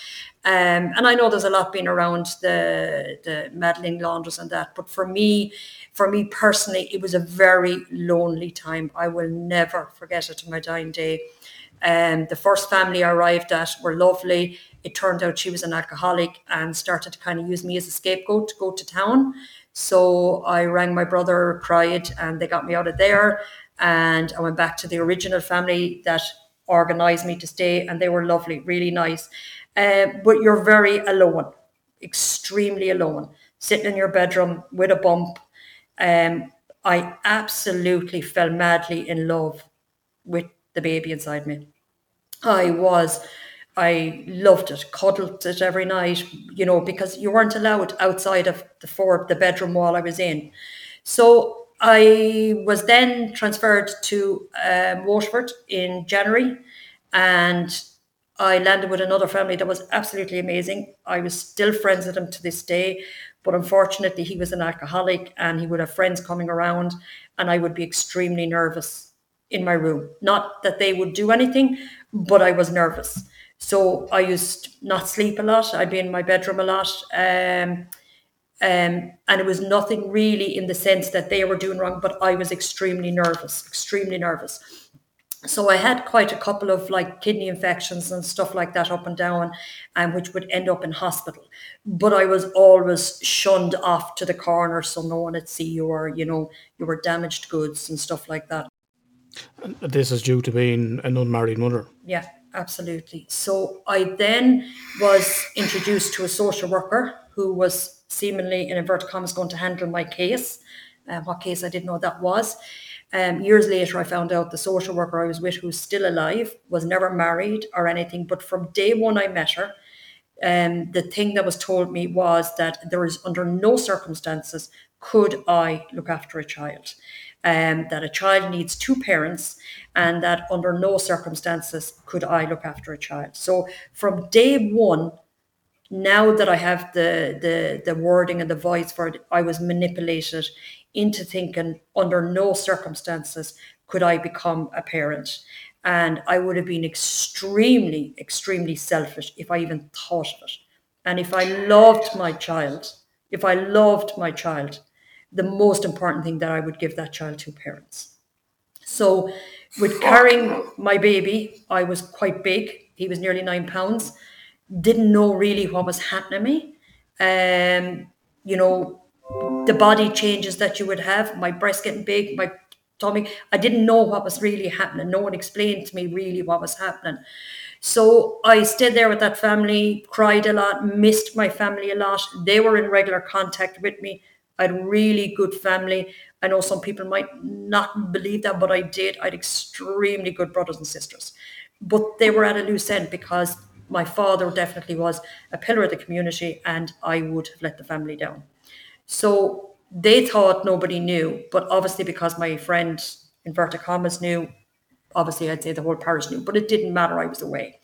Um, and I know there's a lot being around the the Magdalene laundries and that, but for me, for me personally, it was a very lonely time. I will never forget it to my dying day. Um, the first family I arrived at were lovely. It turned out she was an alcoholic and started to kind of use me as a scapegoat to go to town. So I rang my brother, cried, and they got me out of there. And I went back to the original family that organised me to stay, and they were lovely, really nice. Uh, but you're very alone, extremely alone, sitting in your bedroom with a bump. Um, I absolutely fell madly in love with the baby inside me. I was, I loved it, cuddled it every night, you know, because you weren't allowed outside of the four, the bedroom wall I was in. So I was then transferred to um, Waterford in January and I landed with another family that was absolutely amazing. I was still friends with him to this day, but unfortunately, he was an alcoholic and he would have friends coming around, and I would be extremely nervous in my room. Not that they would do anything, but I was nervous. So I used not sleep a lot. I'd be in my bedroom a lot. Um, um, and it was nothing really in the sense that they were doing wrong, but I was extremely nervous, extremely nervous. So I had quite a couple of like kidney infections and stuff like that up and down, and which would end up in hospital. But I was always shunned off to the corner so no one would see you or, you know, you were damaged goods and stuff like that. This is due to being an unmarried mother. Yeah, absolutely. So I then was introduced to a social worker who was seemingly, in inverted commas, going to handle my case. Um, what case I didn't know that was. Um, years later, I found out the social worker I was with, who's still alive, was never married or anything. But from day one I met her, um, the thing that was told me was that there is under no circumstances could I look after a child. Um, that a child needs two parents, and that under no circumstances could I look after a child. So from day one, now that I have the the the wording and the voice for it, I was manipulated into thinking under no circumstances could I become a parent. And I would have been extremely, extremely selfish if I even thought of it. And if I loved my child, if I loved my child, the most important thing that I would give that child to parents. So, with carrying my baby, I was quite big. He was nearly nine pounds. Didn't know really what was happening to me. Um, you know, the body changes that you would have, my breast getting big, my tummy. I didn't know what was really happening. No one explained to me really what was happening. So I stayed there with that family, cried a lot, missed my family a lot. They were in regular contact with me. I had really good family. I know some people might not believe that, but I did. I had extremely good brothers and sisters. But they were at a loose end because my father definitely was a pillar of the community and I would have let the family down. So they thought nobody knew, but obviously because my friend, inverted commas, knew, obviously I'd say the whole parish knew, but it didn't matter, I was away.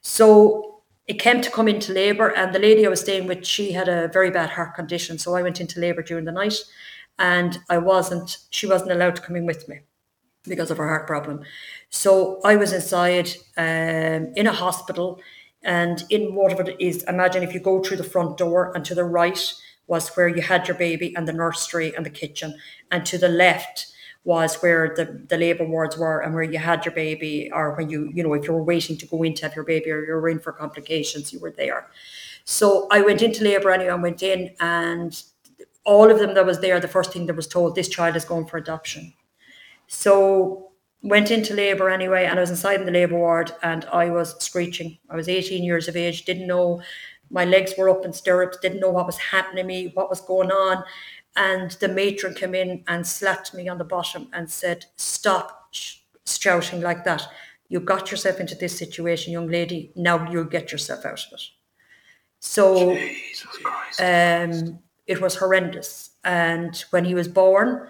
So it came to come into labour and the lady I was staying with, she had a very bad heart condition. So I went into labour during the night and I wasn't, she wasn't allowed to come in with me because of her heart problem. So I was inside um, in a hospital and in Waterford is, imagine if you go through the front door and to the right, was where you had your baby and the nursery and the kitchen. And to the left was where the, the labour wards were and where you had your baby or when you, you know, if you were waiting to go in to have your baby or you were in for complications, you were there. So I went into labour anyway and went in and all of them that was there, the first thing that was told, this child is going for adoption. So went into labour anyway and I was inside in the labour ward and I was screeching. I was 18 years of age, didn't know my legs were up in stirrups, didn't know what was happening to me, what was going on. And the matron came in and slapped me on the bottom and said, Stop sh- shouting like that. You got yourself into this situation, young lady. Now you'll get yourself out of it. So um, it was horrendous. And when he was born,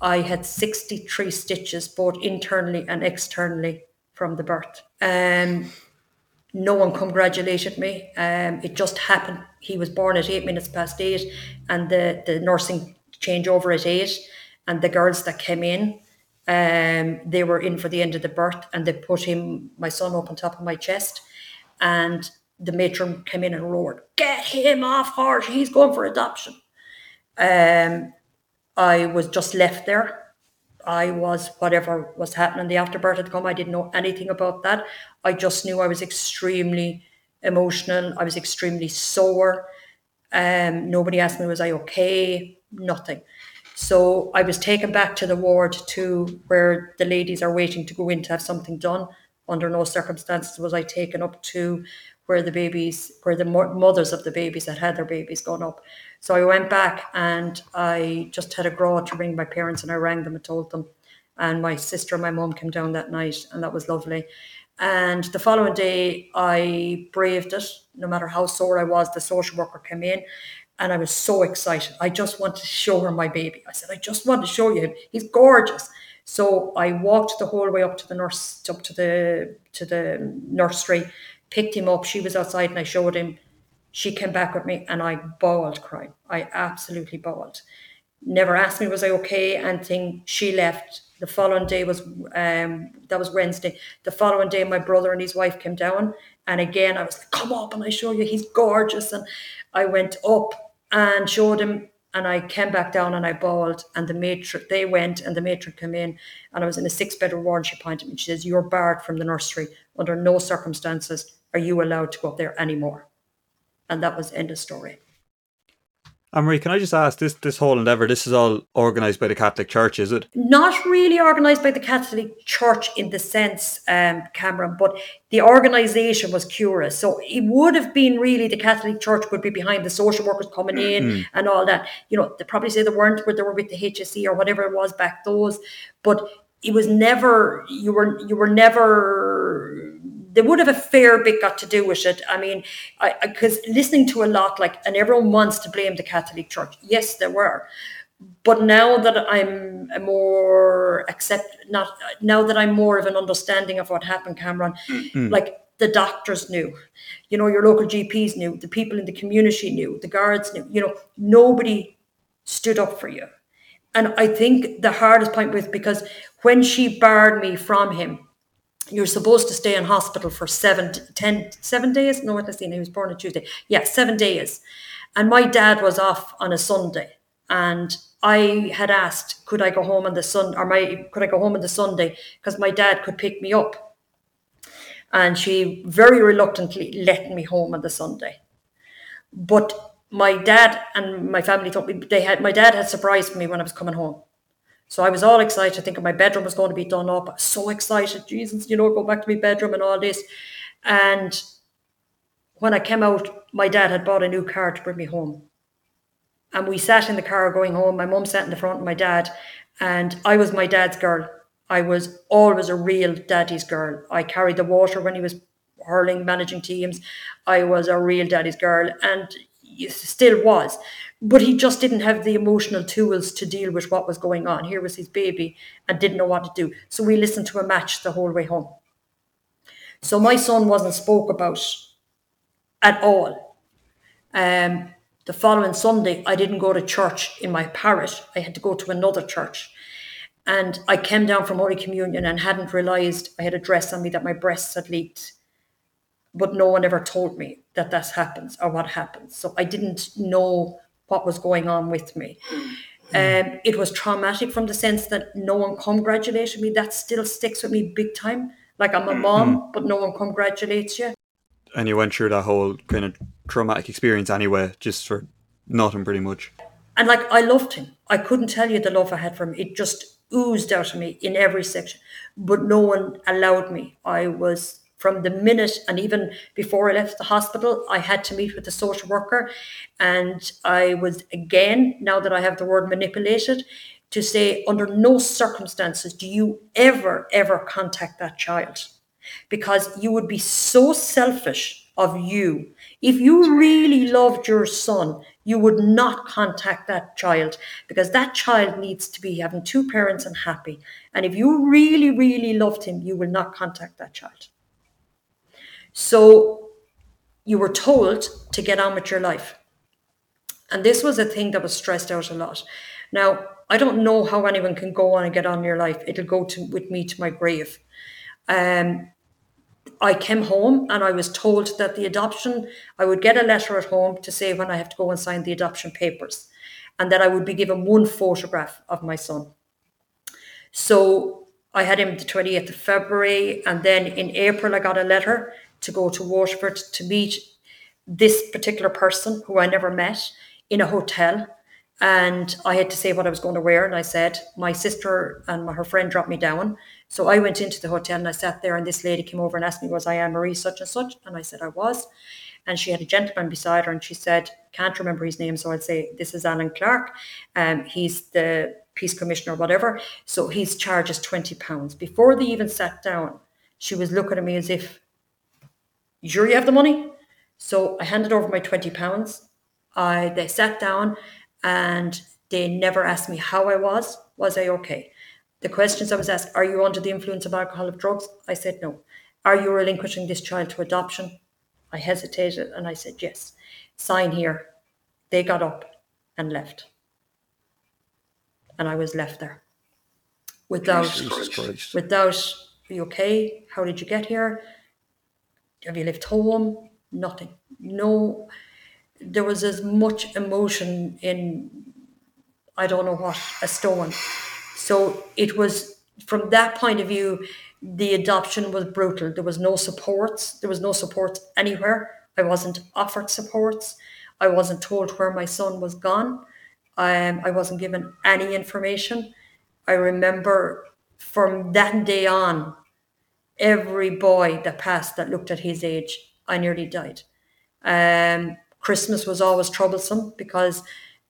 I had 63 stitches, both internally and externally, from the birth. Um, no one congratulated me. Um, it just happened. He was born at eight minutes past eight, and the, the nursing changeover at eight. And the girls that came in, um, they were in for the end of the birth, and they put him, my son, up on top of my chest. And the matron came in and roared, "Get him off horse! He's going for adoption." Um, I was just left there I was whatever was happening. The afterbirth had come. I didn't know anything about that. I just knew I was extremely emotional. I was extremely sore. Um, nobody asked me was I okay. Nothing. So I was taken back to the ward to where the ladies are waiting to go in to have something done. Under no circumstances was I taken up to where the babies, where the mothers of the babies that had their babies gone up. So I went back and I just had a grow to ring my parents and I rang them and told them. And my sister and my mum came down that night and that was lovely. And the following day, I braved it. No matter how sore I was, the social worker came in and I was so excited. I just wanted to show her my baby. I said, I just want to show you him. He's gorgeous. So I walked the whole way up to the nurse, up to the to the nursery, picked him up. She was outside and I showed him. She came back with me and I bawled crying. I absolutely bawled. Never asked me was I okay. and Anything. She left. The following day was um that was Wednesday. The following day, my brother and his wife came down, and again I was like, "Come up and I show you. He's gorgeous." And I went up and showed him. And I came back down and I bawled, and the matron, they went, and the matron came in, and I was in a six bedroom ward. And she pointed me, she says, You're barred from the nursery. Under no circumstances are you allowed to go up there anymore. And that was end of story. Anne-Marie, can I just ask this this whole endeavour, this is all organised by the Catholic Church, is it? Not really organised by the Catholic Church in the sense, um, Cameron, but the organisation was curious. So it would have been really the Catholic Church would be behind the social workers coming in and all that. You know, they probably say they weren't, but they were with the HSE or whatever it was back those. But it was never you were you were never they would have a fair bit got to do with it. I mean, I because listening to a lot like, and everyone wants to blame the Catholic Church. Yes, there were, but now that I'm a more accept, not now that I'm more of an understanding of what happened, Cameron, mm-hmm. like the doctors knew, you know, your local GPs knew, the people in the community knew, the guards knew, you know, nobody stood up for you. And I think the hardest point was because when she barred me from him, you're supposed to stay in hospital for seven, ten, seven days. No, let's see, he was born on Tuesday. Yeah, seven days. And my dad was off on a Sunday. And I had asked, could I go home on the Sun or my could I go home on the Sunday? Because my dad could pick me up. And she very reluctantly let me home on the Sunday. But my dad and my family thought me they had my dad had surprised me when I was coming home. So I was all excited, thinking my bedroom was going to be done up. So excited, Jesus, you know, go back to my bedroom and all this. And when I came out, my dad had bought a new car to bring me home. And we sat in the car going home. My mum sat in the front my dad, and I was my dad's girl. I was always a real daddy's girl. I carried the water when he was hurling, managing teams. I was a real daddy's girl, and still was. But he just didn't have the emotional tools to deal with what was going on. Here was his baby and didn't know what to do. So we listened to a match the whole way home. So my son wasn't spoke about at all. Um, the following Sunday, I didn't go to church in my parish. I had to go to another church. And I came down from Holy Communion and hadn't realised I had a dress on me that my breasts had leaked. But no one ever told me that that happens or what happens. So I didn't know what was going on with me. Um, it was traumatic from the sense that no one congratulated me. That still sticks with me big time. Like I'm a mom, but no one congratulates you. And you went through that whole kind of traumatic experience anyway, just for nothing pretty much. And like I loved him. I couldn't tell you the love I had for him. It just oozed out of me in every section. But no one allowed me. I was from the minute and even before I left the hospital, I had to meet with the social worker. And I was again, now that I have the word manipulated, to say under no circumstances do you ever, ever contact that child. Because you would be so selfish of you. If you really loved your son, you would not contact that child because that child needs to be having two parents and happy. And if you really, really loved him, you will not contact that child. So you were told to get on with your life. And this was a thing that was stressed out a lot. Now, I don't know how anyone can go on and get on your life. It'll go to with me to my grave. Um, I came home and I was told that the adoption, I would get a letter at home to say when I have to go and sign the adoption papers, and that I would be given one photograph of my son. So I had him the 28th of February, and then in April, I got a letter to go to Waterford to meet this particular person who I never met in a hotel. And I had to say what I was going to wear. And I said, my sister and her friend dropped me down. So I went into the hotel and I sat there, and this lady came over and asked me, Was I Anne Marie such and such? And I said, I was. And she had a gentleman beside her, and she said, Can't remember his name. So I'd say, This is Alan Clark. Um, he's the peace commissioner, whatever. So his charge is £20. Before they even sat down, she was looking at me as if, You sure you have the money? So I handed over my £20. I, they sat down and they never asked me how I was. Was I okay? The questions I was asked, are you under the influence of alcohol or drugs? I said no. Are you relinquishing this child to adoption? I hesitated and I said yes. Sign here. They got up and left. And I was left there without without are you okay? How did you get here? Have you left home? Nothing. No there was as much emotion in I don't know what, a stone. So it was from that point of view, the adoption was brutal. There was no supports. There was no support anywhere. I wasn't offered supports. I wasn't told where my son was gone. Um, I wasn't given any information. I remember from that day on, every boy that passed that looked at his age, I nearly died. Um, Christmas was always troublesome because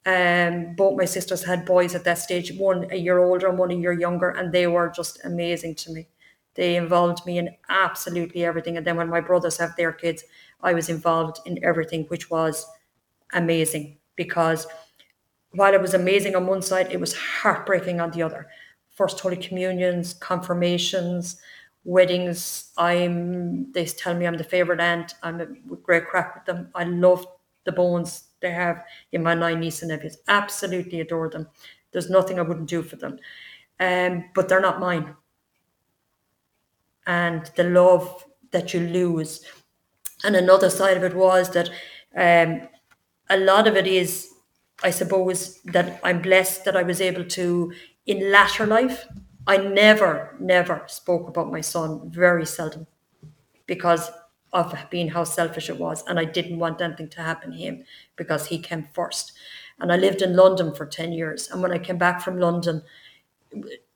um, both my sisters had boys at that stage, one a year older and one a year younger, and they were just amazing to me. They involved me in absolutely everything. And then when my brothers have their kids, I was involved in everything, which was amazing because while it was amazing on one side, it was heartbreaking on the other. First Holy Communions, confirmations, weddings. I'm they tell me I'm the favorite aunt. I'm a great crack with them. I love the bones they have in my nine nieces and nephews. Absolutely adore them. There's nothing I wouldn't do for them. Um, but they're not mine. And the love that you lose. And another side of it was that um, a lot of it is, I suppose, that I'm blessed that I was able to, in latter life, I never, never spoke about my son, very seldom, because of being how selfish it was. And I didn't want anything to happen to him because he came first. And I lived in London for 10 years. And when I came back from London,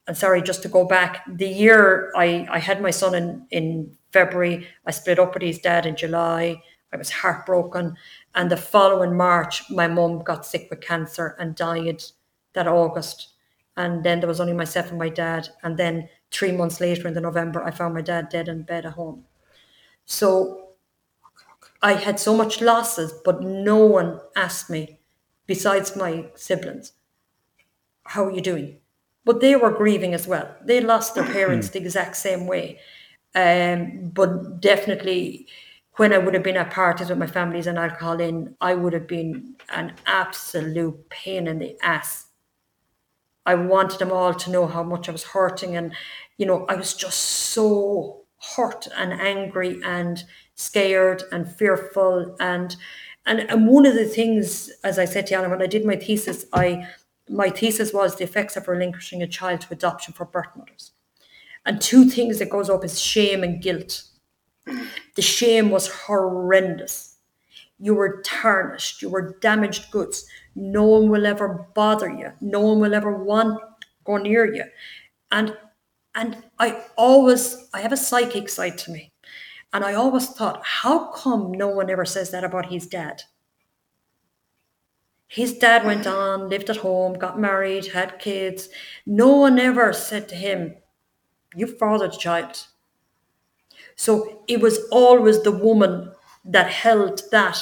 I'm sorry, just to go back, the year I, I had my son in, in February, I split up with his dad in July. I was heartbroken. And the following March, my mum got sick with cancer and died that August. And then there was only myself and my dad. And then three months later in the November, I found my dad dead in bed at home. So I had so much losses, but no one asked me, besides my siblings, how are you doing? But they were grieving as well. They lost their parents the exact same way. Um, but definitely, when I would have been at parties with my families and alcohol in, I would have been an absolute pain in the ass. I wanted them all to know how much I was hurting, and you know, I was just so hurt and angry and scared and fearful and and and one of the things, as I said to Alan, when I did my thesis, I my thesis was the effects of relinquishing a child to adoption for birth mothers. And two things that goes up is shame and guilt. The shame was horrendous. You were tarnished, you were damaged goods. No one will ever bother you. No one will ever want to go near you. And and I always I have a psychic side to me. And I always thought, how come no one ever says that about his dad? His dad went on, lived at home, got married, had kids. No one ever said to him, You fathered a child. So it was always the woman that held that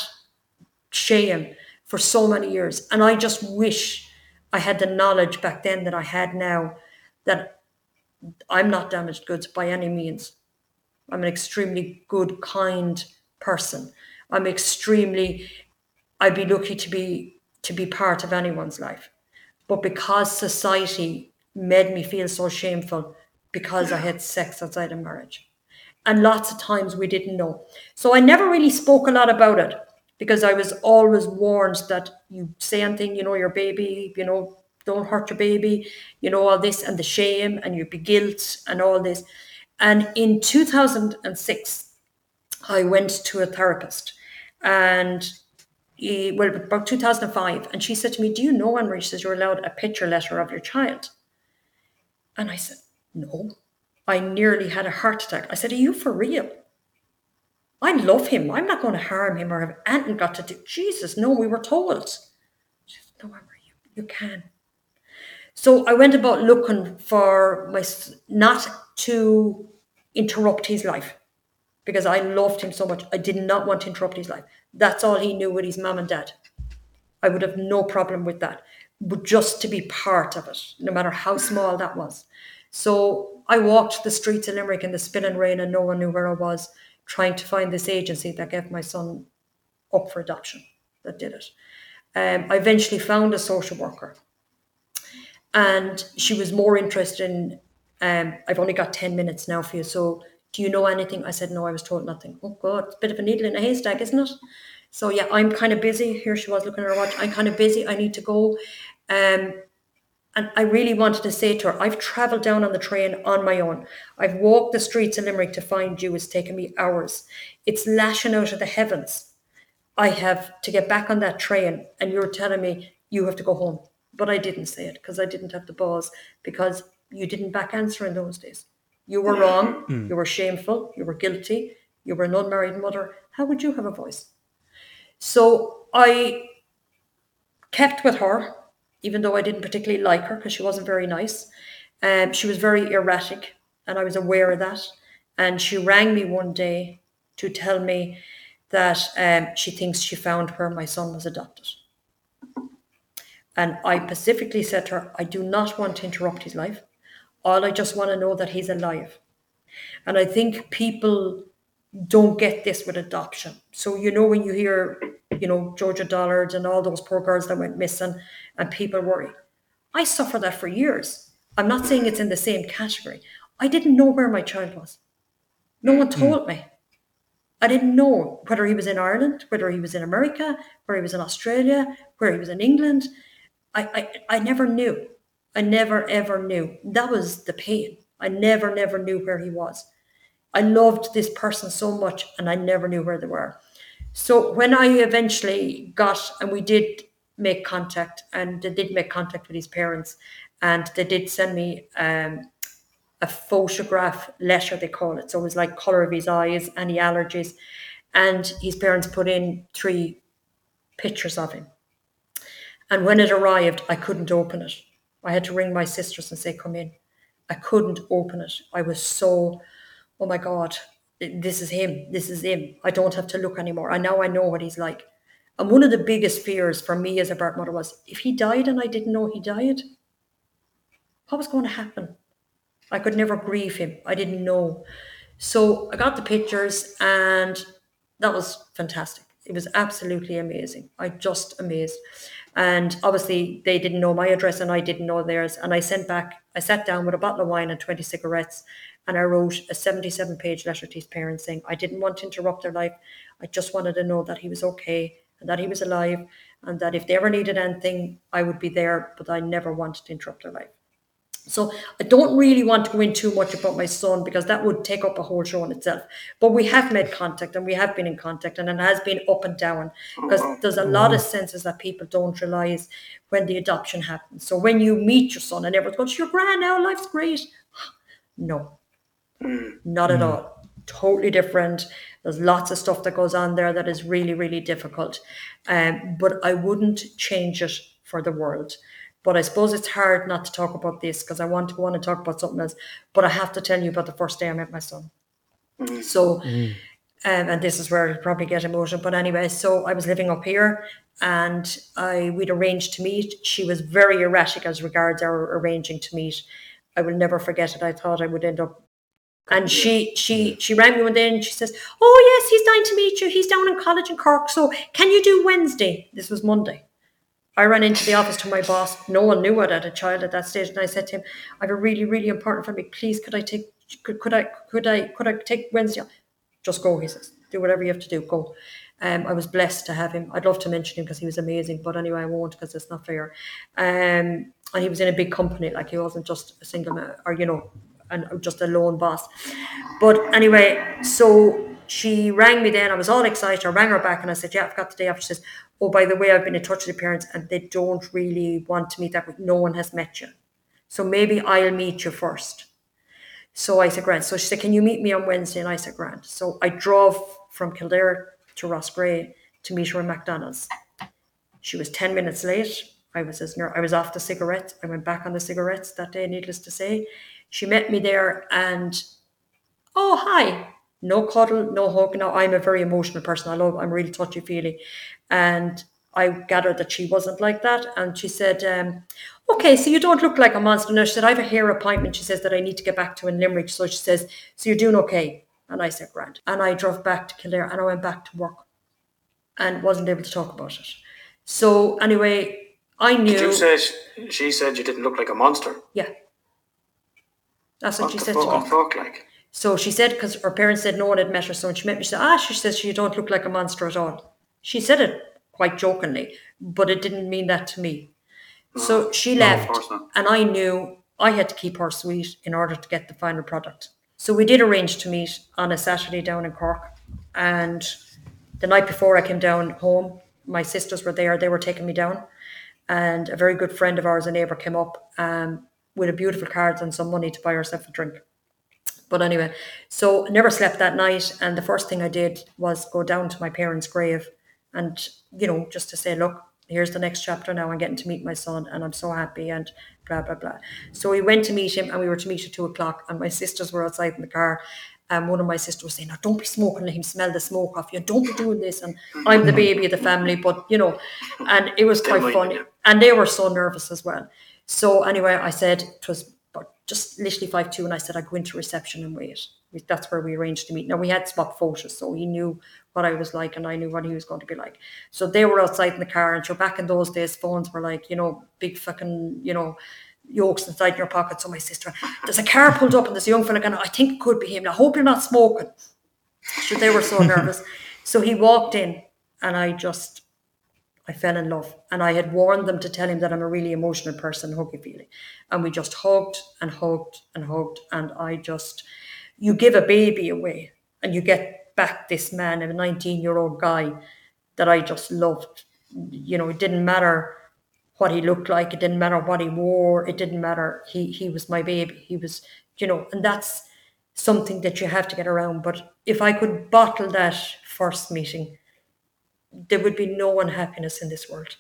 shame for so many years. And I just wish I had the knowledge back then that I had now that I'm not damaged goods by any means. I'm an extremely good, kind person. I'm extremely, I'd be lucky to be to be part of anyone's life. But because society made me feel so shameful because I had sex outside of marriage. And lots of times we didn't know. So I never really spoke a lot about it because I was always warned that you say anything, you know, your baby, you know, don't hurt your baby, you know, all this and the shame and you'd be guilt and all this. And in 2006, I went to a therapist and he, well, about 2005. And she said to me, Do you know, Anne-Marie, she says, you're allowed a picture letter of your child? And I said, No. I nearly had a heart attack. I said, Are you for real? I love him. I'm not going to harm him or have anything got to do. Jesus, no, we were told. No, you, you can. So I went about looking for my not to interrupt his life because I loved him so much. I did not want to interrupt his life. That's all he knew with his mum and dad. I would have no problem with that, but just to be part of it, no matter how small that was. So I walked the streets of Limerick in the spin and rain and no one knew where I was, trying to find this agency that gave my son up for adoption, that did it. Um, I eventually found a social worker and she was more interested in um, I've only got 10 minutes now for you. So do you know anything? I said, no, I was told nothing. Oh God, it's a bit of a needle in a haystack, isn't it? So yeah, I'm kind of busy. Here she was looking at her watch. I'm kind of busy. I need to go. Um, And I really wanted to say to her, I've traveled down on the train on my own. I've walked the streets of Limerick to find you. It's taken me hours. It's lashing out of the heavens. I have to get back on that train, and you're telling me you have to go home. But I didn't say it because I didn't have the balls because you didn't back answer in those days. You were mm. wrong. Mm. You were shameful. You were guilty. You were an unmarried mother. How would you have a voice? So I kept with her, even though I didn't particularly like her because she wasn't very nice. Um, she was very erratic, and I was aware of that. And she rang me one day to tell me that um, she thinks she found where my son was adopted. And I specifically said to her, I do not want to interrupt his life. All I just want to know that he's alive. And I think people don't get this with adoption. So, you know, when you hear, you know, Jo Jo Dullard and all those poor girls that went missing and people worry, I suffered that for years. I'm not saying it's in the same category. I didn't know where my child was. No one hmm. told me. I didn't know whether he was in Ireland, whether he was in America, where he was in Australia, where he was in England. I, I, I never knew. I never ever knew. That was the pain. I never, never knew where he was. I loved this person so much and I never knew where they were. So when I eventually got, and we did make contact, and they did make contact with his parents, and they did send me um, a photograph letter, they call it. So it was like colour of his eyes, any allergies. And his parents put in three pictures of him. And when it arrived, I couldn't open it. I had to ring my sisters and say, come in. I couldn't open it. I was so, oh my God, this is him. This is him. I don't have to look anymore. I now I know what he's like. And one of the biggest fears for me as a birth mother was if he died and I didn't know he died, what was going to happen? I could never grieve him. I didn't know. So I got the pictures and that was fantastic. It was absolutely amazing. I just amazed. And obviously they didn't know my address and I didn't know theirs. And I sent back, I sat down with a bottle of wine and 20 cigarettes and I wrote a 77 page letter to his parents saying, I didn't want to interrupt their life. I just wanted to know that he was okay and that he was alive and that if they ever needed anything, I would be there, but I never wanted to interrupt their life. So I don't really want to go in too much about my son because that would take up a whole show in itself. But we have made contact and we have been in contact and it has been up and down because there's a lot of senses that people don't realize when the adoption happens. So when you meet your son and everyone's going, "You're grand now, life's great." *gasps* No, hmm. not at hmm. all. Totally different. There's lots of stuff that goes on there that is really, really difficult. Um, but I wouldn't change it for the world. But I suppose it's hard not to talk about this because I want to go on and talk about something else. But I have to tell you about the first day I met my son. So, um, and this is where I'll probably get emotional. But anyway, so I was living up here and I we'd arranged to meet. She was very erratic as regards our arranging to meet. I will never forget it. I thought I would end up and she she she rang me one day and she says, "Oh yes, he's dying to meet you. He's down in college in Cork. So can you do Wednesday?" This was Monday. I ran into the office to my boss. No one knew I had a child at that stage, and I said to him, "I have a really really important family. Please, could I take could, could I could I could I take Wednesday? Just go." He says, "Do whatever you have to do. Go." Um, I was blessed to have him. I'd love to mention him because he was amazing, but anyway, I won't because it's not fair. Um, and he was in a big company, like he wasn't just a single man, or you know, and just a lone boss. But anyway, so she rang me then. I was all excited. I rang her back and I said, Yeah, I've got the day off. She says, Oh, by the way, I've been in touch with the parents and they don't really want to meet that, but no one has met you. So maybe I'll meet you first. So I said, Grant. So she said, Can you meet me on Wednesday? And I said, Grant. So I drove from Kildare to Roscrea to meet her in McDonald's. She was 10 minutes late. I was as ner- I was off the cigarettes. I went back on the cigarettes that day, needless to say. She met me there and oh hi. No cuddle, no hug. Now I'm a very emotional person. I love I'm really touchy feely. And I gathered that she wasn't like that. And she said, um, Okay, so you don't look like a monster. Now she said, I have a hair appointment, she says, that I need to get back to in Limerick. So she says, So you're doing okay? And I said, Grant. And I drove back to Kildare and I went back to work and wasn't able to talk about it. So anyway, I knew Did you say she, she said you didn't look like a monster? yeah. That's what, What she said to me. fuck like? So she said, because her parents said no one had met her. So when she met me, she said, ah, she says, you don't look like a monster at all. She said it quite jokingly, but it didn't mean that to me. So she left, and I knew I had to keep her sweet in order to get the final product. So we did arrange to meet on a Saturday down in Cork. And the night before I came down home, my sisters were there, they were taking me down. And a very good friend of ours, a neighbour, came up um, with a beautiful card and some money to buy herself a drink. But anyway, so never slept that night. And the first thing I did was go down to my parents' grave and, you know, just to say, look, here's the next chapter now. I'm getting to meet my son and I'm so happy and blah, blah, blah. So we went to meet him and we were to meet at two o'clock. And my sisters were outside in the car. And one of my sisters was saying, no, don't be smoking, let him smell the smoke off you. Don't be doing this. And I'm the baby of the family, but, you know, and it was quite funny. And they were so nervous as well. So anyway, I said it was just literally five two, and I said I'd go into reception and wait. That's where we arranged to meet. Now we had swap photos, so he knew what I was like, and I knew what he was going to be like. So they were outside in the car, and so back in those days, phones were like you know big fucking you know yokes inside your pocket. So my sister, there's a car pulled up, and there's a young fella going. I think it could be him. I hope you're not smoking. So they were so *laughs* nervous. So he walked in, and I just I fell in love. And I had warned them to tell him that I'm a really emotional person, huggy feely. And we just hugged and hugged and hugged. And I just, you give a baby away and you get back this man, a 19 year old guy that I just loved. You know, it didn't matter what he looked like, it didn't matter what he wore, it didn't matter. He he was my baby. He was, you know, and that's something that you have to get around. But if I could bottle that first meeting, there would be no unhappiness in this world.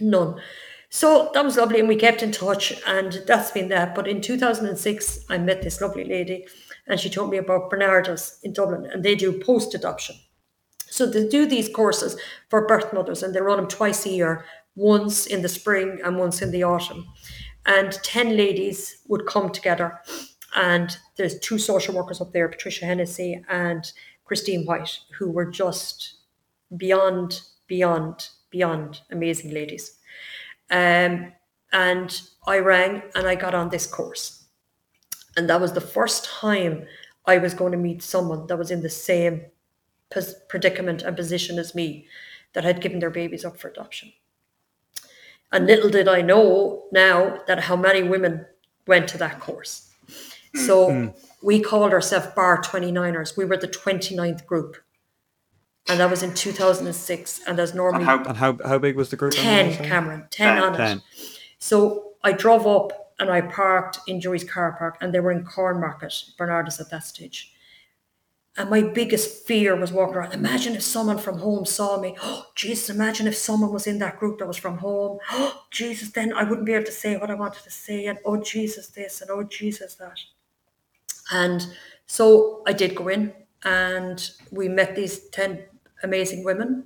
None. So that was lovely, and we kept in touch, and that's been that. But in 2006, I met this lovely lady, and she told me about Barnardos in Dublin, and they do post adoption. So they do these courses for birth mothers, and they run them twice a year, once in the spring and once in the autumn. And 10 ladies would come together, and there's two social workers up there, Patricia Hennessy and Christine White, who were just beyond, beyond, beyond amazing ladies. Um, and I rang and I got on this course. And that was the first time I was going to meet someone that was in the same predicament and position as me that had given their babies up for adoption. And little did I know now that how many women went to that course. So we called ourselves Bar 29ers. We were the 29th group. And that was in 2006. And there's normally And how, And how how big was the group? 10. Cameron, 10 on it. So I drove up and I parked in Joey's car park, and they were in Cornmarket, Barnardos at that stage. And my biggest fear was walking around. Imagine if someone from home saw me. Oh, *gasps* Jesus, imagine if someone was in that group that was from home. Oh, *gasps* Jesus, then I wouldn't be able to say what I wanted to say. And oh, Jesus, this, and oh, Jesus, that. And so I did go in, and we met these 10 amazing women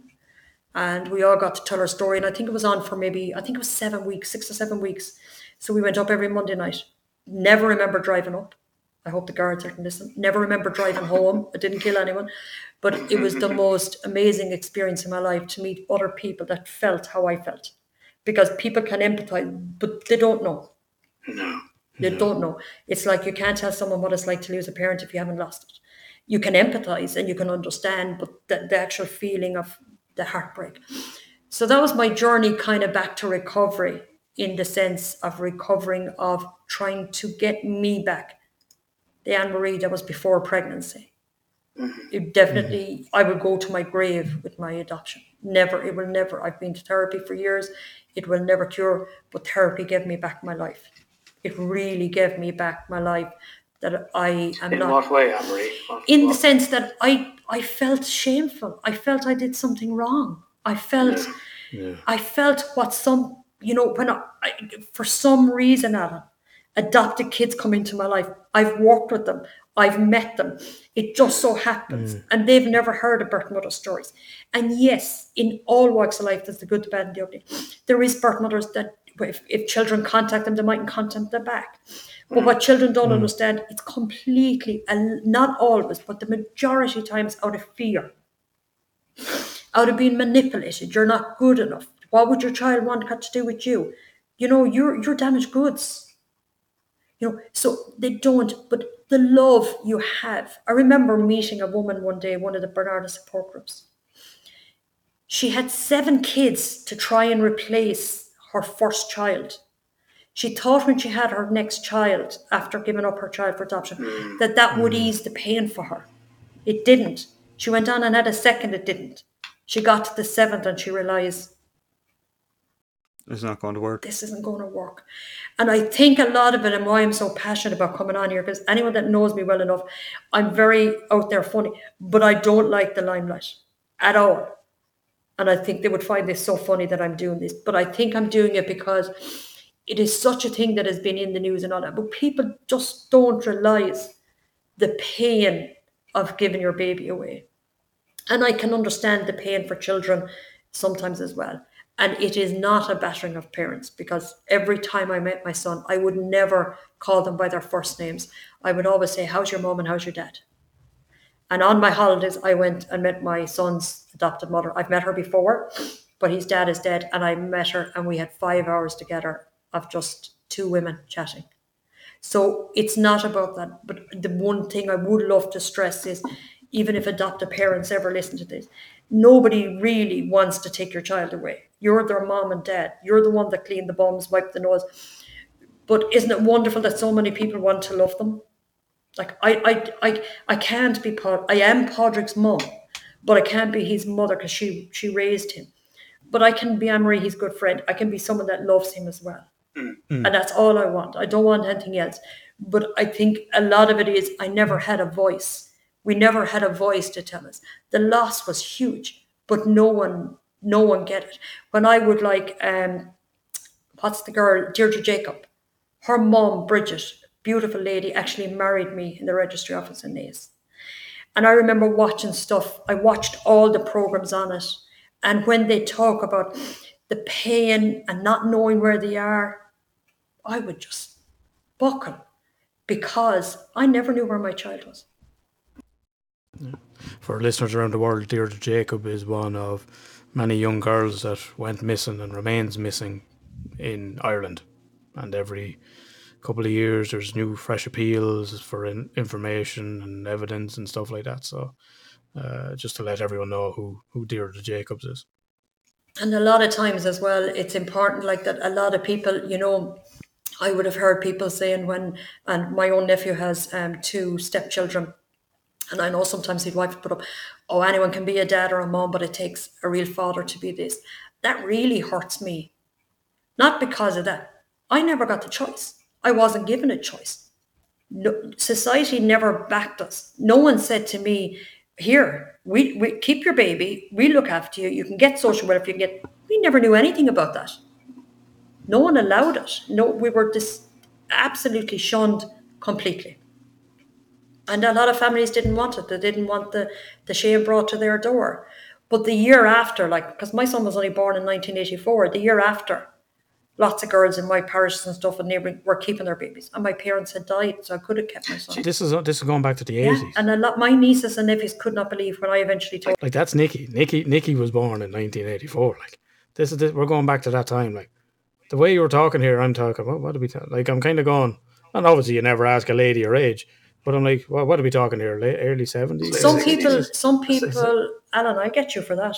and we all got to tell our story. And I think it was on for maybe, I think it was seven weeks, six or seven weeks. So we went up every Monday night. Never remember driving up. I hope the guards are listen. Never remember driving home. I didn't kill anyone, but it was the most amazing experience in my life to meet other people that felt how I felt, because people can empathize, but they don't know. no. They don't know. It's like you can't tell someone what it's like to lose a parent if you haven't lost it. You can empathize and you can understand, but the, the actual feeling of the heartbreak. So that was my journey kind of back to recovery in the sense of recovering of trying to get me back. The Anne Marie that was before pregnancy. Mm-hmm. It definitely, I would go to my grave with my adoption. Never, it will never. I've been to therapy for years. It will never cure, but therapy gave me back my life. It really gave me back my life that I am In not what way? What- in the sense that I I felt shameful. I felt I did something wrong. I felt Yeah. I felt what some you know when I, I for some reason Alan, adopted kids come into my life. I've worked with them. I've met them. It just so happens, mm. and they've never heard of birth mother stories. And yes, in all walks of life, there's the good, the bad, and the ugly. There is birth mothers that, if, if children contact them, they mightn't contact them back. But what children don't hmm. understand, it's completely, and not always, but the majority of times out of fear, out of being manipulated. You're not good enough. What would your child want got to do with you? You know, you're you're damaged goods. You know, so they don't. But the love you have. I remember meeting a woman one day, one of the Barnardos support groups, She had seven kids to try and replace her first child. She thought when she had her next child, after giving up her child for adoption, mm. that that would mm. ease the pain for her. It didn't. She went on and had a second, it didn't. She got to the seventh and she realised It's not going to work. this isn't going to work. And I think a lot of it, and why I'm so passionate about coming on here, because anyone that knows me well enough, I'm very out there funny, but I don't like the limelight at all. And I think they would find this so funny that I'm doing this, but I think I'm doing it because it is such a thing that has been in the news and all that. But people just don't realize the pain of giving your baby away. And I can understand the pain for children sometimes as well. And it is not a battering of parents because every time I met my son, I would never call them by their first names. I would always say, How's your mom and how's your dad? And on my holidays, I went and met my son's adopted mother. I've met her before, but his dad is dead. And I met her, and we had five hours together of just two women chatting. So it's not about that. But the one thing I would love to stress is even if adoptive parents ever listen to this, nobody really wants to take your child away. You're their mom and dad. You're the one that cleaned the bums, wiped the nose. But isn't it wonderful that so many people want to love them? Like I, I, I, I can't be part. I am Podrick's mom, but I can't be his mother because she she raised him. But I can be Anne-Marie, his good friend. I can be someone that loves him as well, and that's all I want. I don't want anything else. But I think a lot of it is I never had a voice. We never had a voice to tell us. The loss was huge, but no one, no one get it. When I would like, um, what's the girl, Deirdre Jacob, her mom, Bridget, beautiful lady, actually married me in the registry office in Naas. And I remember watching stuff, I watched all the programs on it. And when they talk about the pain and not knowing where they are, I would just buckle because I never knew where my child was. For listeners around the world, Deirdre Jacob is one of many young girls that went missing and remains missing in Ireland. And every couple of years, there's new fresh appeals for in- information and evidence and stuff like that. So, uh, just to let everyone know who who Deirdre Jacobs is. And a lot of times as well, it's important like that. A lot of people, you know, I would have heard people saying when, and my own nephew has um, two stepchildren, and I know sometimes his wife put up, oh, anyone can be a dad or a mom, but it takes a real father to be this. That really hurts me. Not because of that. I never got the choice. I wasn't given a choice. No, society never backed us. No one said to me, here, we, we keep your baby, we look after you, you can get social welfare, you can get we never knew anything about that. No one allowed it. No, we were just absolutely shunned completely. And a lot of families didn't want it. They didn't want the, the shame brought to their door. But the year after, like, because my son was only born in 1984, the year after, lots of girls in my parish and stuff and neighbouring were keeping their babies. And my parents had died, so I could have kept my son. This is this is going back to the eighties. Yeah, eighties. and a lot, my nieces and nephews could not believe when I eventually told Like that's Nikki. Nikki Nikki was born in 1984. Like this is the, we're going back to that time. Like the way you were talking here, I'm talking. What, what are we ta- like? I'm kind of going. And obviously, you never ask a lady her age, but I'm like, what, what are we talking here? Early 70s. some people, some people, Alan, I get you for that.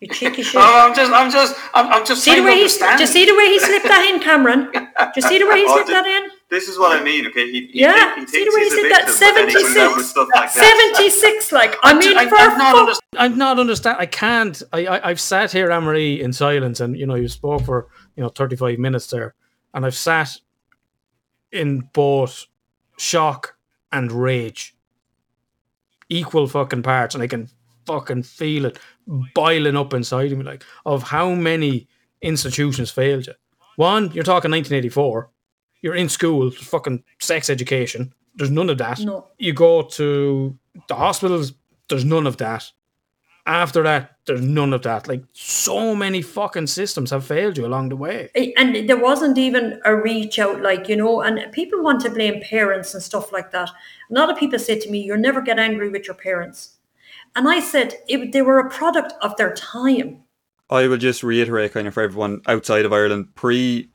You cheeky shit. Oh, I'm just, I'm just, I'm, I'm just see the way he, understand. you see the way he slipped that in, Cameron? *laughs* Do you see the way he Oh, slipped the- that in? This is what I mean, okay? He, he Yeah, think- he see the way he said that. victim, but then he comes out with 76. stuff like that. 76, *laughs* like, I mean, I, for I'm not understanding. I'm not understand. I can't. I, I I've sat here, Anne-Marie, in silence, and you know, you spoke for you know 35 minutes there, and I've sat in both shock and rage, equal fucking parts, and I can fucking feel it boiling up inside of me, like of how many institutions failed you. One, you're talking 1984. You're in school, fucking sex education. There's none of that. No. You go to the hospitals. There's none of that. After that, there's none of that. Like so many fucking systems have failed you along the way. and there wasn't even a reach out, like, you know, and people want to blame parents and stuff like that. A lot of people say to me, you'll never get angry with your parents. And I said, it, they were a product of their time. I will just reiterate kind of for everyone outside of Ireland, pre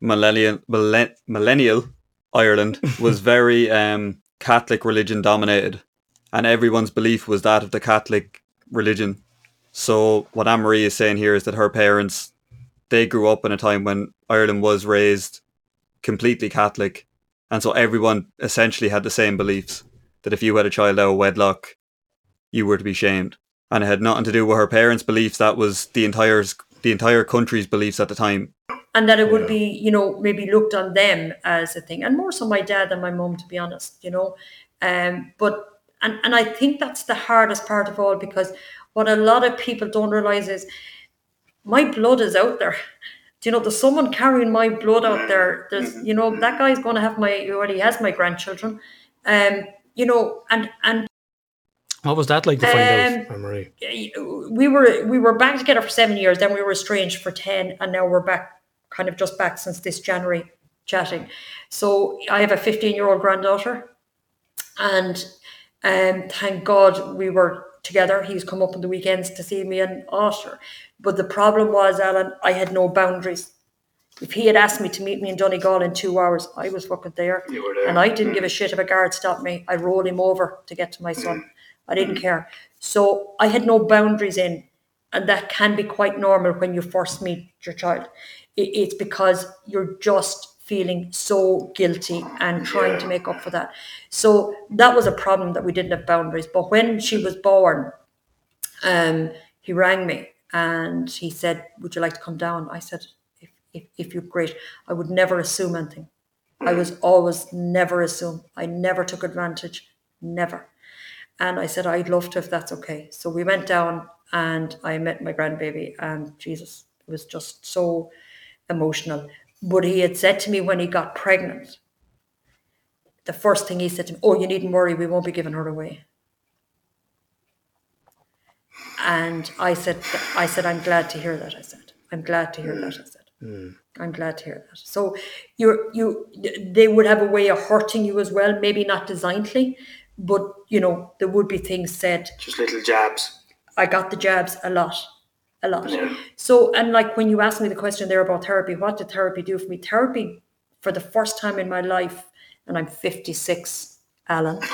millennial millennial Ireland *laughs* was very um, Catholic religion dominated, and everyone's belief was that of the Catholic religion. So what Anne Marie is saying here is that her parents they grew up in a time when Ireland was raised completely Catholic, and so everyone essentially had the same beliefs that if you had a child out of wedlock, you were to be shamed, and it had nothing to do with her parents' beliefs. That was the entire the entire country's beliefs at the time. and that it would be you know maybe looked on them as a thing and more so my dad and my mum to be honest you know. Um but and and i think that's the hardest part of all because what a lot of people don't realize is my blood is out there. Do you know there's someone carrying my blood out there. There's you know that guy's going to have my he already has my grandchildren. Um you know and and What was that like to find Um, out, Marie? we were we were back together for seven years then we were estranged for 10 and now we're back kind of just back since this january chatting so i have a 15 year old granddaughter and um thank god we were together he's come up on the weekends to see me and Osher. but the problem was alan i had no boundaries if he had asked me to meet me in Donegal in two hours, I was fucking there. You were there. And I didn't give a shit if a guard stopped me. I'd roll him over to get to my son. I didn't care. So I had no boundaries in. And that can be quite normal when you first meet your child. It, it's because you're just feeling so guilty and trying to make up for that. So that was a problem that we didn't have boundaries. But when she was born, um, he rang me and he said, Would you like to come down? I said, If, if, if you're great, I would never assume anything. I was always never assume. I never took advantage, never. And I said, I'd love to if that's okay. So we went down and I met my grandbaby, and Jesus, it was just so emotional. But he had said to me when he got pregnant, the first thing he said to me, Oh, you needn't worry, we won't be giving her away. And I said, I said, I'm glad to hear that. I said, I'm glad to hear that. I said, mm. I'm glad to hear that. So you're, you, they would have a way of hurting you as well. Maybe not designedly, but you know, there would be things said. Just little jabs. I got the jabs a lot, a lot. Yeah. So, and like when you asked me the question there about therapy, what did therapy do for me? Therapy, for the first time in my life, and I'm 56, Alan. *laughs*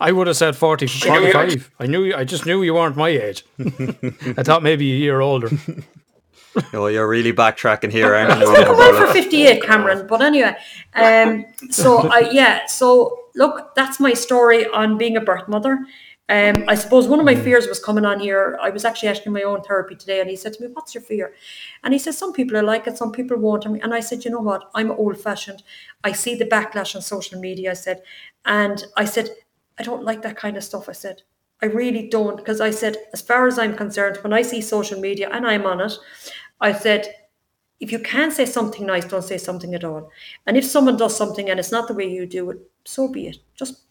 I would have said 40, 45. I knew. you- I just knew you weren't my age. *laughs* I thought maybe a year older. *laughs* Oh, you're really backtracking here, aren't you? well for 58 cameron but anyway um so i yeah so look that's my story on being a birth mother. Um i suppose one of my fears was coming on here. I was actually asking my own therapy today and he said to me what's your fear? And he said some people are like it some people won't. And i said you know what? I'm old fashioned i see the backlash on social media i said. And i said i don't like that kind of stuff i said. I really don't because I said, as far as I'm concerned, when I see social media and I'm on it, I said, if you can't say something nice, don't say something at all. And if someone does something and it's not the way you do it, so be it. Just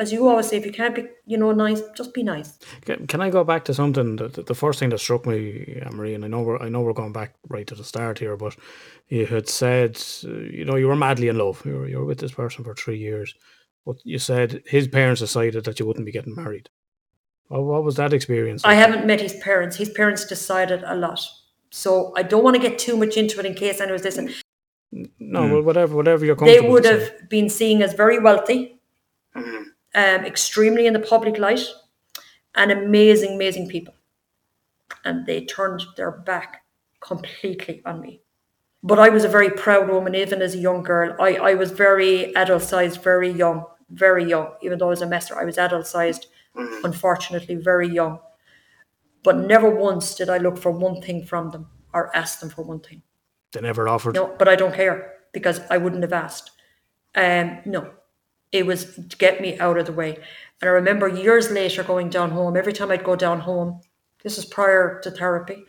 as you always say, if you can't be, you know, nice, just be nice. Can, can I go back to something? That, the first thing that struck me, Anne Marie, and I know we're I know we're going back right to the start here, but you had said, uh, you know, you were madly in love. You were, you were with this person for three years, but you said his parents decided that you wouldn't be getting married. What, what was that experience? I haven't met his parents. His parents decided a lot. So I don't want to get too much into it in case anyone's listening. no, mm. well, whatever, whatever you're They comfortable. would to say. have been seen as very wealthy, mm-hmm. um, extremely in the public light, and amazing, amazing people. And they turned their back completely on me. But I was a very proud woman, even as a young girl. I, I was very adult sized, very young, very young. Even though I was a master, I was adult sized, mm-hmm. unfortunately, very young. But never once did I look for one thing from them or ask them for one thing. They never offered. No, but I don't care because I wouldn't have asked. Um, no, it was to get me out of the way. And I remember years later going down home. Every time I'd go down home, this was prior to therapy.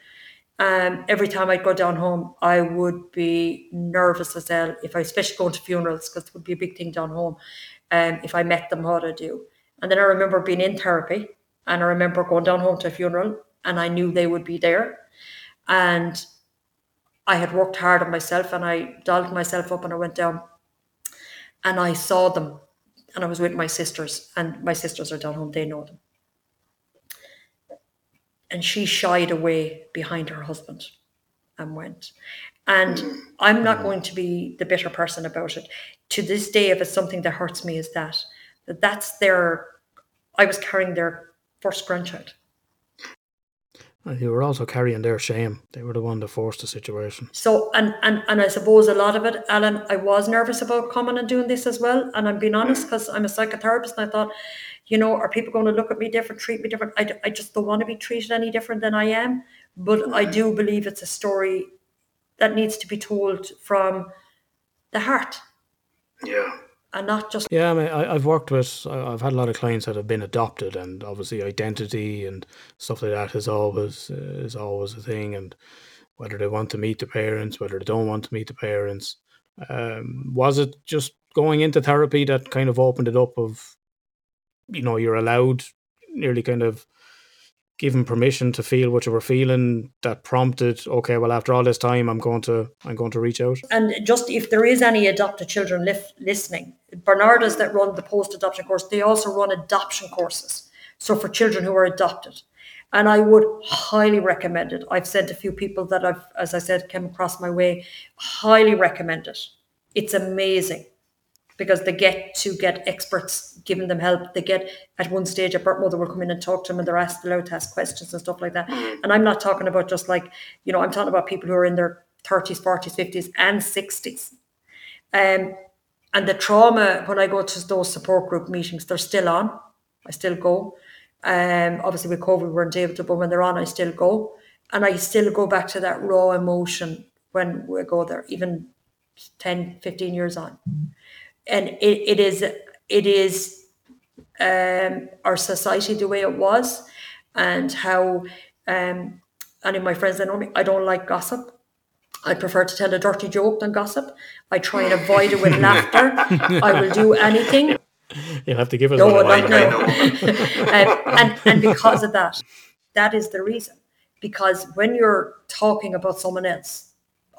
Um, every time I'd go down home, I would be nervous as hell. If I, especially going to funerals, because it would be a big thing down home. Um, if I met them, what I'd do. And then I remember being in therapy, and I remember going down home to a funeral, and I knew they would be there. And I had worked hard on myself and I dolled myself up and I went down and I saw them and I was with my sisters and my sisters are down home, they know them. And she shied away behind her husband and went. And I'm not going to be the bitter person about it. To this day, if it's something that hurts me, is that that that's their I was carrying their first grandchild. You were also carrying their shame. They were the one that forced the situation. So and and and I suppose a lot of it, Alan, I was nervous about coming and doing this as well. And I'm being honest because I'm a psychotherapist, and I thought, you know, are people going to look at me different, treat me different? I, I just don't want to be treated any different than I am. But I mm. do believe it's a story that needs to be told from the heart Yeah. And not just Yeah, I mean, I, I've worked with, I've had a lot of clients that have been adopted, and obviously identity and stuff like that is always uh, is always a thing, and whether they want to meet the parents, whether they don't want to meet the parents. Um, was it just going into therapy that kind of opened it up of, you know, you're allowed, nearly kind of given permission to feel what you were feeling that prompted, okay, well, after all this time, I'm going to, I'm going to reach out. and just if there is any adopted children lif- listening, Barnardos that run the post adoption course, they also run adoption courses. So for children who are adopted. And I would highly recommend it. I've to a few people that I've, as I said, came across my way, highly recommend it. It's amazing because they get to get experts giving them help. They get at one stage a birth mother will come in and talk to them and they're asked allowed to ask questions and stuff like that. And I'm not talking about just like, you know, I'm talking about people who are in their 30s, 40s, 50s, and 60s. Um, and the trauma when I go to those support group meetings, they're still on. I still go. Um, obviously with COVID we weren't able to, but when they're on, I still go. And I still go back to that raw emotion when we go there, even 10, 15 years on. And it, it is it is um, our society the way it was and how um, any of my friends that know me, I don't like gossip. I prefer to tell a dirty joke than gossip. I try and avoid it with laughter. I will do anything. You'll have to give us No, one. not now. *laughs* um, and, and because of that, that is the reason. Because when you're talking about someone else,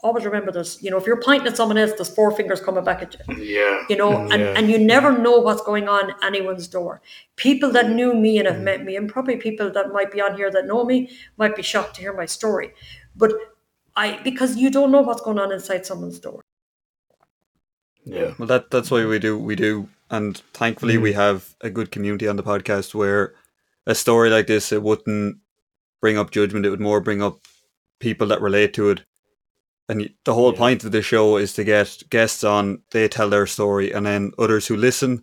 always remember there's, you know, if you're pointing at someone else, there's four fingers coming back at you. Yeah. You know, mm, and, yeah. and you never know what's going on anyone's door. People that knew me and have mm. met me, and probably people that might be on here that know me, might be shocked to hear my story. But I because you don't know what's going on inside someone's door. Yeah. Well, that that's why we do we do, and thankfully we mm. have a good community on the podcast where a story like this it wouldn't bring up judgment; it would more bring up people that relate to it. And the whole Yeah. point of the show is to get guests on, they tell their story, and then others who listen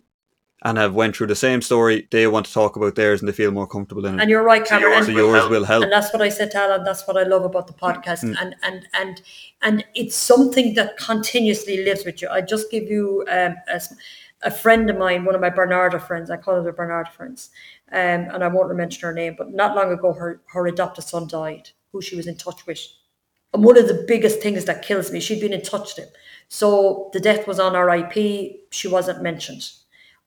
and have went through the same story, they want to talk about theirs and they feel more comfortable in it. And you're right, Cameron. yours so And, will yours help. will help. and that's what I said to Alan. That's what I love about the podcast, and and and and it's something that continuously lives with you. I just give you um, a, s- a friend of mine, one of my Barnardos friends. I call her the Barnardos friends, um, and I won't mention her name. But not long ago, her her adopted son died, who she was in touch with. And one of the biggest things that kills me, she'd been in touch with him. So the death was on RIP. She wasn't mentioned.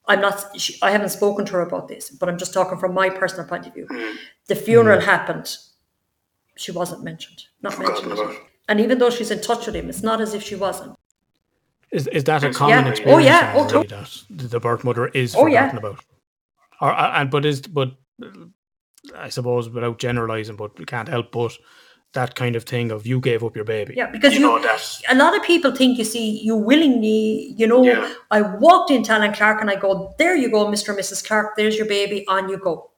I'm not. She, I haven't spoken to her about this, but I'm just talking from my personal point of view. The funeral happened. She wasn't mentioned. Not Forgotten mentioned. about. And even though she's in touch with him, it's not as if she wasn't. Is is that a common Yeah. experience? Oh, yeah. Oh, Anne-Marie, that the birth mother is Oh, yeah. forgotten about, or uh, and but is but I suppose without generalizing, but we can't help but that kind of thing of you gave up your baby. Yeah, because You you, know that. a lot of people think you see you willingly, you know, Yeah. I walked into Alan Clark and I go, there you go, Mr. and Mrs. Clark, there's your baby, on you go.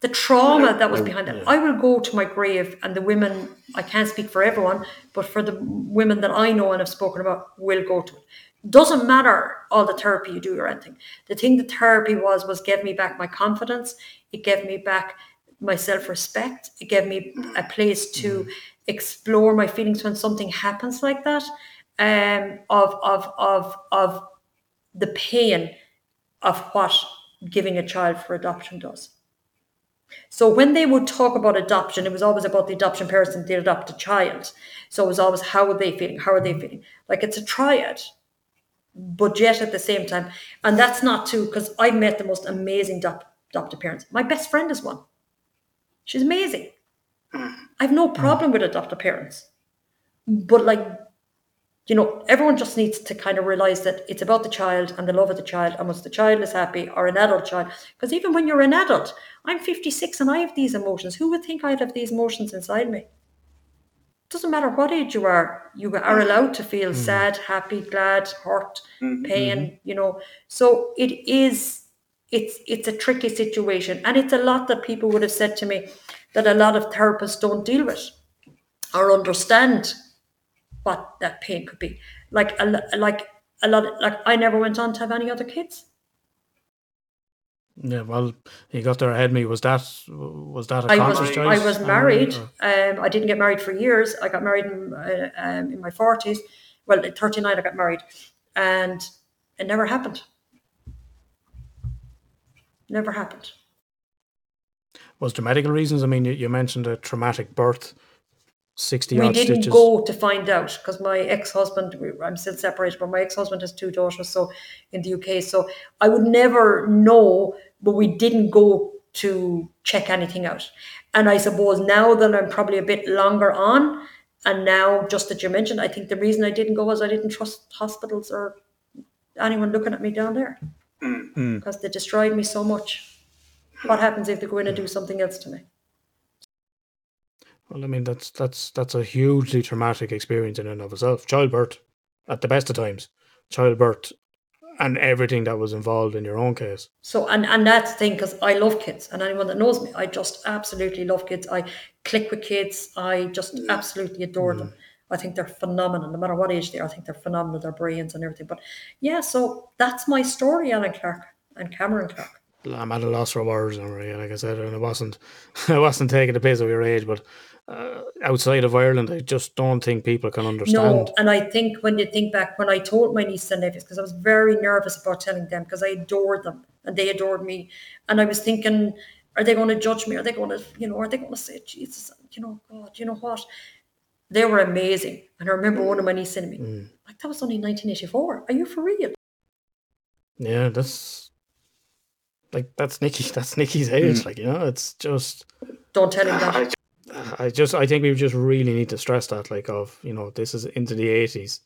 The trauma that was behind that. I will go to my grave and the women, I can't speak for everyone, but for the women that I know and have spoken about, will go to it. Doesn't matter all the therapy you do or anything. The thing the therapy was, was gave me back my confidence. It gave me back my self-respect. It gave me mm-hmm. a place to mm-hmm. explore my feelings when something happens like that. Um, of of of of the pain of what giving a child for adoption does. So when they would talk about adoption, it was always about the adoption parents and the adopted child. So it was always how are they feeling? How are they mm-hmm. feeling? Like it's a triad, but yet at the same time, and that's not too because I've met the most amazing adop- adopted parents. My best friend is one. She's amazing. I've no problem with adoptive parents, but like you know, everyone just needs to kind of realize that it's about the child and the love of the child. And once the child is happy, or an adult child, because even when you're an adult, I'm 56 and I have these emotions. Who would think I'd have these emotions inside me? Doesn't matter what age you are, you are mm-hmm. allowed to feel mm-hmm. sad, happy, glad, hurt, mm-hmm. pain, you know. So it is it's it's a tricky situation, and it's a lot that people would have said to me that a lot of therapists don't deal with or understand what that pain could be. Like a like a lot. Of, like I never went on to have any other kids. Yeah, well, you got there ahead of me. Was that was that a I was choice I was married. or- Um, I didn't get married for years. I got married in, uh, um, in my forties. Well, at thirty nine, I got married, and it never happened. Never happened. Was there medical reasons? I mean, you, you mentioned a traumatic birth, sixty we odd didn't stitches. go to find out because my ex-husband i'm still separated but my ex-husband has two daughters so in the uk so i would never know but we didn't go to check anything out and i suppose now that i'm probably a bit longer on and now just that you mentioned i think the reason i didn't go was i didn't trust hospitals or anyone looking at me down there Mm. Mm. because they destroyed me so much what happens if they go in and do something else to me Well, I mean, that's that's that's a hugely traumatic experience in and of itself. Childbirth, at the best of times, childbirth, and everything that was involved in your own case. So and and that's the thing because I love kids and anyone that knows me, I just absolutely love kids. I click with kids. I just absolutely adore mm. them. I think they're phenomenal, no matter what age they are. I think they're phenomenal, their brains and everything. But yeah, so that's my story, Alan Clark and Cameron Clark. I'm at a loss for words, Maria. Like I said, and I wasn't, *laughs* I wasn't taking the piss of your age, but uh, outside of Ireland, I just don't think people can understand. No, and I think when you think back, when I told my nieces and nephews, because I was very nervous about telling them, because I adored them and they adored me, and I was thinking, are they going to judge me? Are they going to, you know, are they going to say, Jesus, you know, God, you know what? They were amazing, and I remember one of my nieces saying to me, mm. like that was only 1984. Are you for real? Yeah, that's like that's Nikki. *laughs* That's Nikki's age. Mm. Like you know, it's just. Don't tell him that. I *sighs* I just I think we just really need to stress that, like of you know, this is into the eighties,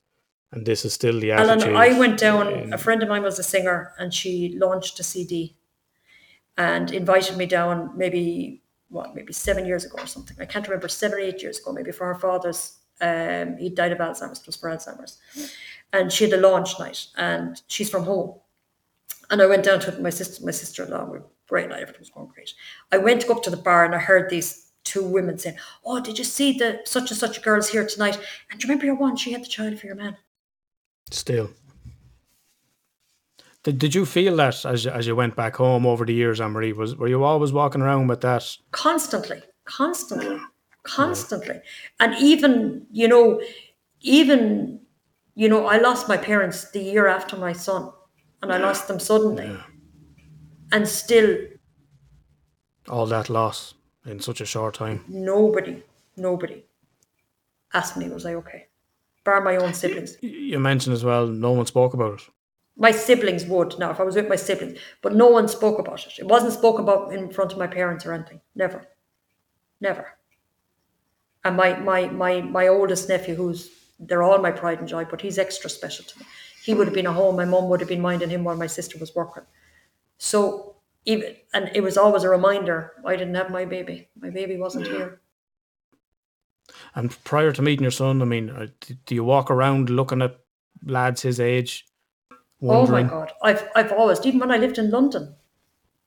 and this is still the Alan. I went down. in- A friend of mine was a singer, and she launched a CD, and invited me down. Maybe what, maybe seven years ago or something. I can't remember. Seven or eight years ago, maybe for her father's. Um, he died of Alzheimer's. It was for Alzheimer's, and she had a launch night, and she's from home. And I went down to my sister, my sister-in-law. We great night. Everything was going great. I went up to the bar, and I heard these two women saying, "Oh, did you see the such and such girls here tonight? And do you remember your one? She had the child for your man." Still. Did, did you feel that as you- as you went back home over the years, Anne Marie? Was were you always walking around with that? constantly, constantly, constantly. And even, you know, even, you know, I lost my parents the year after my son, and I lost them suddenly. And still, all that loss in such a short time? nobody, nobody asked me, was I okay? Bar my own siblings. You mentioned as well, no one spoke about it. My siblings would now if I was with my siblings, but no one spoke about it. It wasn't spoken about in front of my parents or anything. Never, never. And my my my my oldest nephew, who's they're all my pride and joy, but he's extra special to me. He would have been at home. My mum would have been minding him while my sister was working. So even and it was always a reminder. I didn't have my baby. My baby wasn't here. And prior to meeting your son, I mean, uh, do you walk around looking at lads his age, wondering? Oh my god, I've I've always even when I lived in London,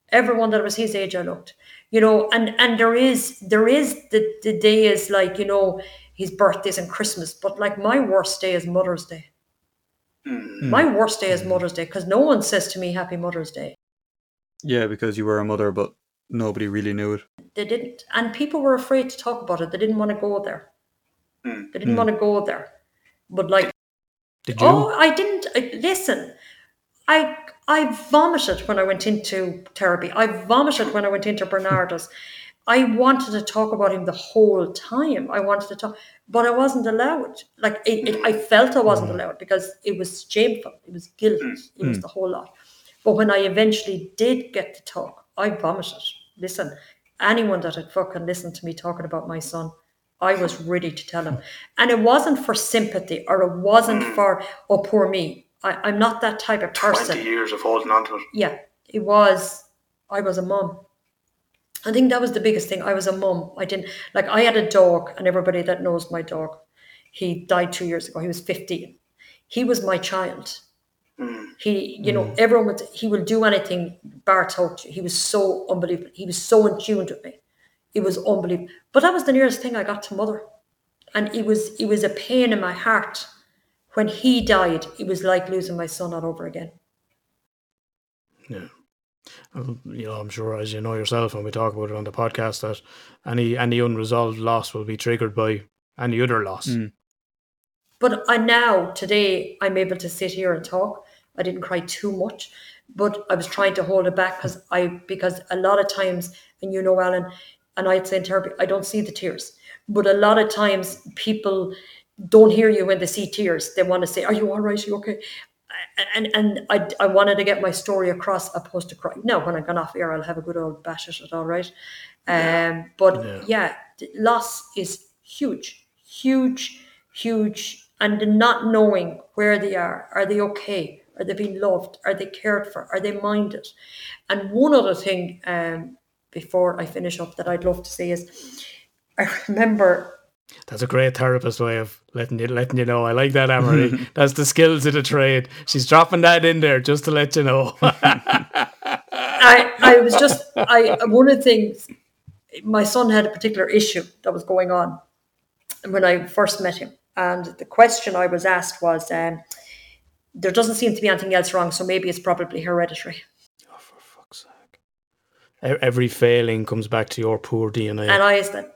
everyone that was his age I looked, you know, and and there is there is the the day is like you know his birthdays and Christmas, but like my worst day is Mother's Day. Hmm. My worst day is hmm. Mother's Day because no one says to me Happy Mother's Day. Yeah, because you were a mother, but nobody really knew it. They didn't, and people were afraid to talk about it. They didn't want to go there. Hmm. They didn't want to go there. But like Did you? Oh, I didn't I, listen. I I vomited when I went into therapy. I vomited when I went into Barnardos. I wanted to talk about him the whole time. I wanted to talk, but I wasn't allowed. Like it, it, I felt I wasn't mm. allowed because it was shameful. It was guilt. Mm. It was mm. the whole lot. But when I eventually did get to talk, I vomited. Listen, anyone that had fucking listened to me talking about my son, I was ready to tell him. And it wasn't for sympathy or it wasn't for, oh, poor me. I, I'm not that type of person. 20 years of holding on to it. Yeah, it was, I was a mum. I think that was the biggest thing. I was a mum. I didn't, like, I had a dog, and everybody that knows my dog, he died two years ago. He was 15. He was my child. Hmm. He, you know, hmm. everyone would. He will do anything. Bar talk to you. He was so unbelievable. He was so in tune with me. It was unbelievable. But that was the nearest thing I got to mother, and it was it was a pain in my heart when he died. It was like losing my son all over again. Yeah. Well, You know, I'm sure as you know yourself when we talk about it on the podcast that any any unresolved loss will be triggered by any other loss. Mm. But I now today I'm able to sit here and talk. I didn't cry too much, but I was trying to hold it back because I because a lot of times, and you know, Alan, and I'd say in therapy, I don't see the tears. But a lot of times people don't hear you when they see tears. They want to say, Are you all right? Are you okay? And and I, I wanted to get my story across opposed to cry. Now, when I got off air, I'll have a good old bash at it, all right. Um, but Yeah. yeah, loss is huge, huge, huge, and not knowing where they are, are they okay? Are they being loved? Are they cared for? Are they minded? And one other thing, um, before I finish up, that I'd love to say is, I *laughs* remember That's a great therapist way of letting you letting you know. I like that, Anne-Marie. *laughs* That's the skills of the trade. She's dropping that in there just to let you know. *laughs* I, I was just I one of the things my son had a particular issue that was going on when I first met him, and the question I was asked was, um, "There doesn't seem to be anything else wrong, so maybe it's probably hereditary." oh, for fuck's sake! E- Every failing comes back to your poor DNA. And I said, "Okay,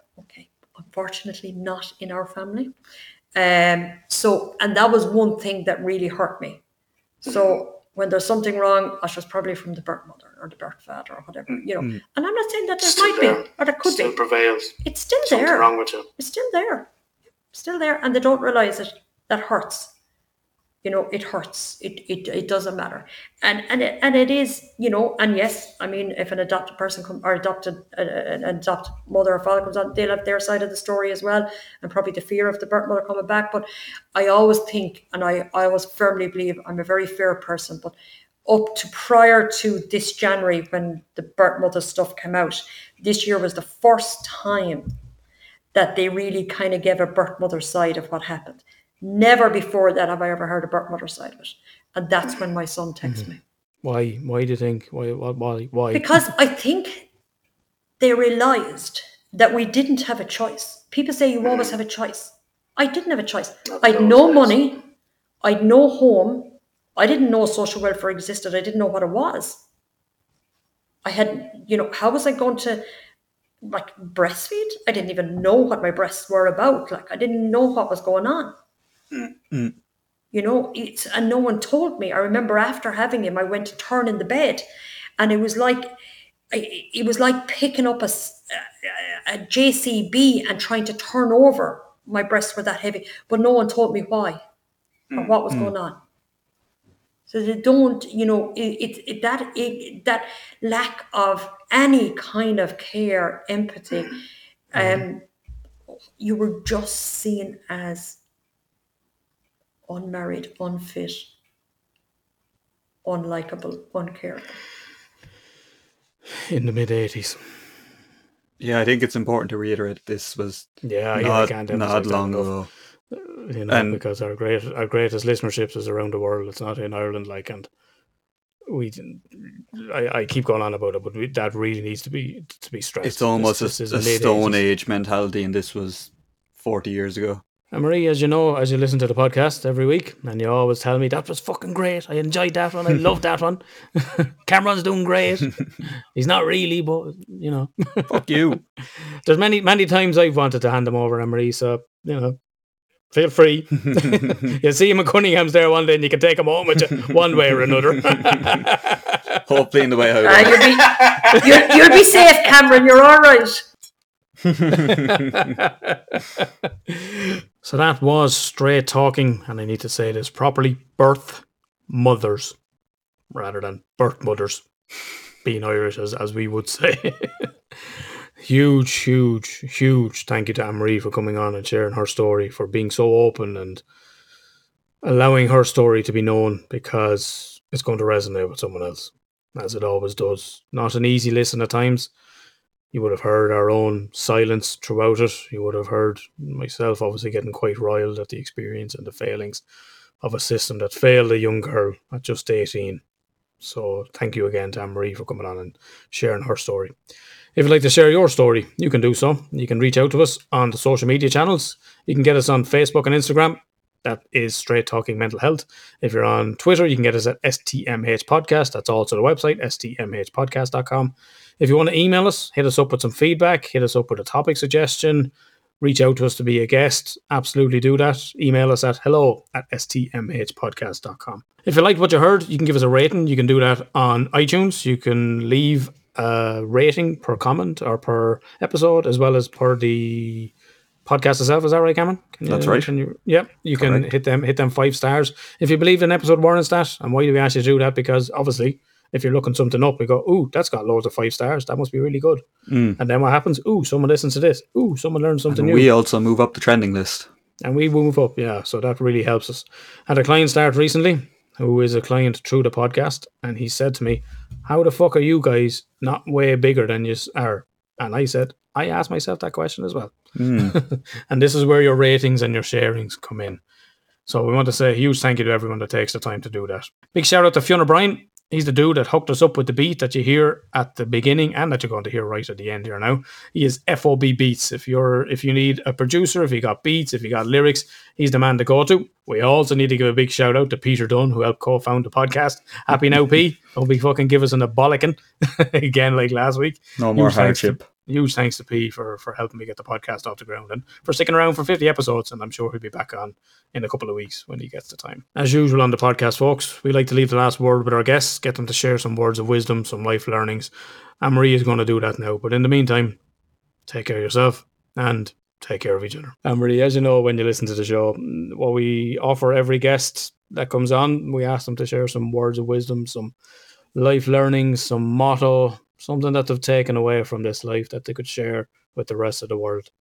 unfortunately, not in our family." Um, so, and that was one thing that really hurt me. So mm. when there's something wrong, I was probably from the birth mother or the birth father or whatever, mm, you know. Mm. And I'm not saying that there Still might there. be or there could Still be. Still prevails. It's still Something there. wrong with you. It's still there. Still there. And they don't realize it. That hurts. You know, it hurts. It it, it doesn't matter. And and it, and it is, you know, and yes, I mean, if an adopted person come or adopted uh, an adopted mother or father comes on, they'll have their side of the story as well, and probably the fear of the birth mother coming back. But I always think, and I, I always firmly believe, I'm a very fair person, but up to prior to this January when the birth mother stuff came out, this year was the first time that they really kind of gave a birth mother side of what happened. Never before that have I ever heard a birth mother side of it. And that's when my son mm-hmm. texted me. why? Why do you think? Why? Why? Why? why? Because I think they realized that we didn't have a choice. People say you always have a choice. I didn't have a choice. I'd those no money. I'd no home. I didn't know social welfare existed. I didn't know what it was. I had, you know, how was I going to like breastfeed? I didn't even know what my breasts were about. Like I didn't know what was going on. Mm. You know, it's and no one told me. I remember after having him, I went to turn in the bed, and it was like, it was like picking up a, a JCB and trying to turn over. My breasts were that heavy, but no one told me why or mm, what was mm. going on. So they don't, you know, it, it, it that it, that lack of any kind of care, empathy, um, you were just seen as unmarried, unfit, unlikable, uncared. in the mid '80s. Yeah, I think it's important to reiterate this was Yeah, yeah, not, can't not long ago. Uh, you know, And- because our great our greatest listenerships is around the world. It's not in Ireland, like, and we. I, I keep going on about it, but we, that really needs to be to be stressed. It's almost This- a, this a mid-eighties. Stone Age mentality, and this was 40 years ago. Anne-Marie, as you know, as you listen to the podcast every week, and you always tell me that was fucking great. I enjoyed that one. I *laughs* loved that one. *laughs* Cameron's doing great. *laughs* He's not really, but you know, Fuck you. there's many many times I've wanted to hand him over, Anne Marie. So you know, feel free. you see him at Cunningham's there one day, and you can take him home with you one way or another. Hopefully, in the way Uh, out. you'll, be, you'll, you'll be safe, Cameron. You're all right. So that was straight talking, and I need to say this properly birth mothers rather than birth mothers, being Irish as, as we would say. *laughs* huge, huge, huge thank you to Anne Marie for coming on and sharing her story, for being so open and allowing her story to be known because it's going to resonate with someone else, as it always does. Not an easy listen at times. You would have heard our own silence throughout it. You would have heard myself obviously getting quite riled at the experience and the failings. of a system that failed a young girl at just 18. So thank you again to Anne Marie for coming on and sharing her story. If you'd like to share your story, you can do so. You can reach out to us on the social media channels. You can get us on Facebook and Instagram. That is Straight Talking Mental Health. If you're on Twitter, you can get us at STMH Podcast. That's also the website, stmhpodcast.com. If you want to email us, hit us up with some feedback, hit us up with a topic suggestion, reach out to us to be a guest, absolutely do that. Email us at hello at stmhpodcast.com. If you liked what you heard, you can give us a rating. You can do that on iTunes. You can leave a rating per comment or per episode, as well as per the podcast itself. Is that right, Cameron? Can That's right. Can you, yeah, you can Correct. hit them hit them five stars. If you believe an episode warrants that, and why do we ask you to do that? Because obviously, if you're looking something up, we go, ooh, that's got loads of five stars. That must be really good. Hmm. And then what happens? Ooh, someone listens to this. Ooh, someone learns something new We also move up the trending list. and we move up. Yeah, so that really helps us. Had a client start recently who is a client through the podcast, and he said to me, "How the fuck are you guys not way bigger than you are?" And I said, "I asked myself that question as well." Hmm. *laughs* and this is where your ratings and your sharings come in. So we want to say a huge thank you to everyone that takes the time to do that. Big shout out to Fionn O'Bryan. He's the dude that hooked us up with the beat that you hear at the beginning and that you're going to hear right at the end here now. He is FOB Beats. If you're if you need a producer, if you got beats, if you got lyrics, he's the man to go to. We also need to give a big shout out to Peter Dunn, who helped co-found the podcast. Happy now, P. Don't be fucking give us an abolicking *laughs* again like last week. No more thanks to- hardship. Huge thanks to P for for helping me get the podcast off the ground and for sticking around for 50 episodes. And I'm sure he'll be back on in a couple of weeks when he gets the time. As usual on the podcast, folks, we like to leave the last word with our guests, get them to share some words of wisdom, some life learnings. Anne-Marie is going to do that now. But in the meantime, take care of yourself and take care of each other. Anne-Marie, as you know, when you listen to the show, what we offer every guest that comes on, we ask them to share some words of wisdom, some life learnings, some motto, something that they've taken away from this life that they could share with the rest of the world.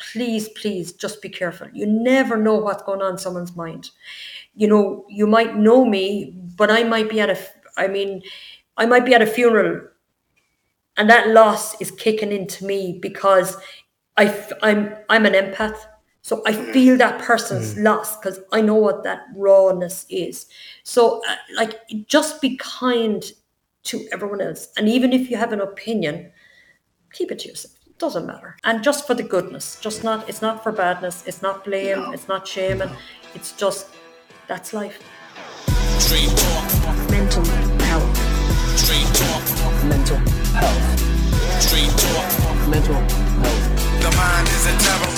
please, please just be careful. You never know what's going on in someone's mind. You know, you might know me, but I might be at a, I mean, I might be at a funeral and that loss is kicking into me because I, f- I'm, I'm an empath. So I feel that person's loss because I know what that rawness is. So, uh, like, just be kind to everyone else. And even if you have an opinion, keep it to yourself. It doesn't matter. And just for the goodness, just not, it's not for badness, it's not blame, it's not shaming, it's just, that's life. Straight talk, Mental health. straight talk, Mental health. straight talk. Mental health. The mind is a terrible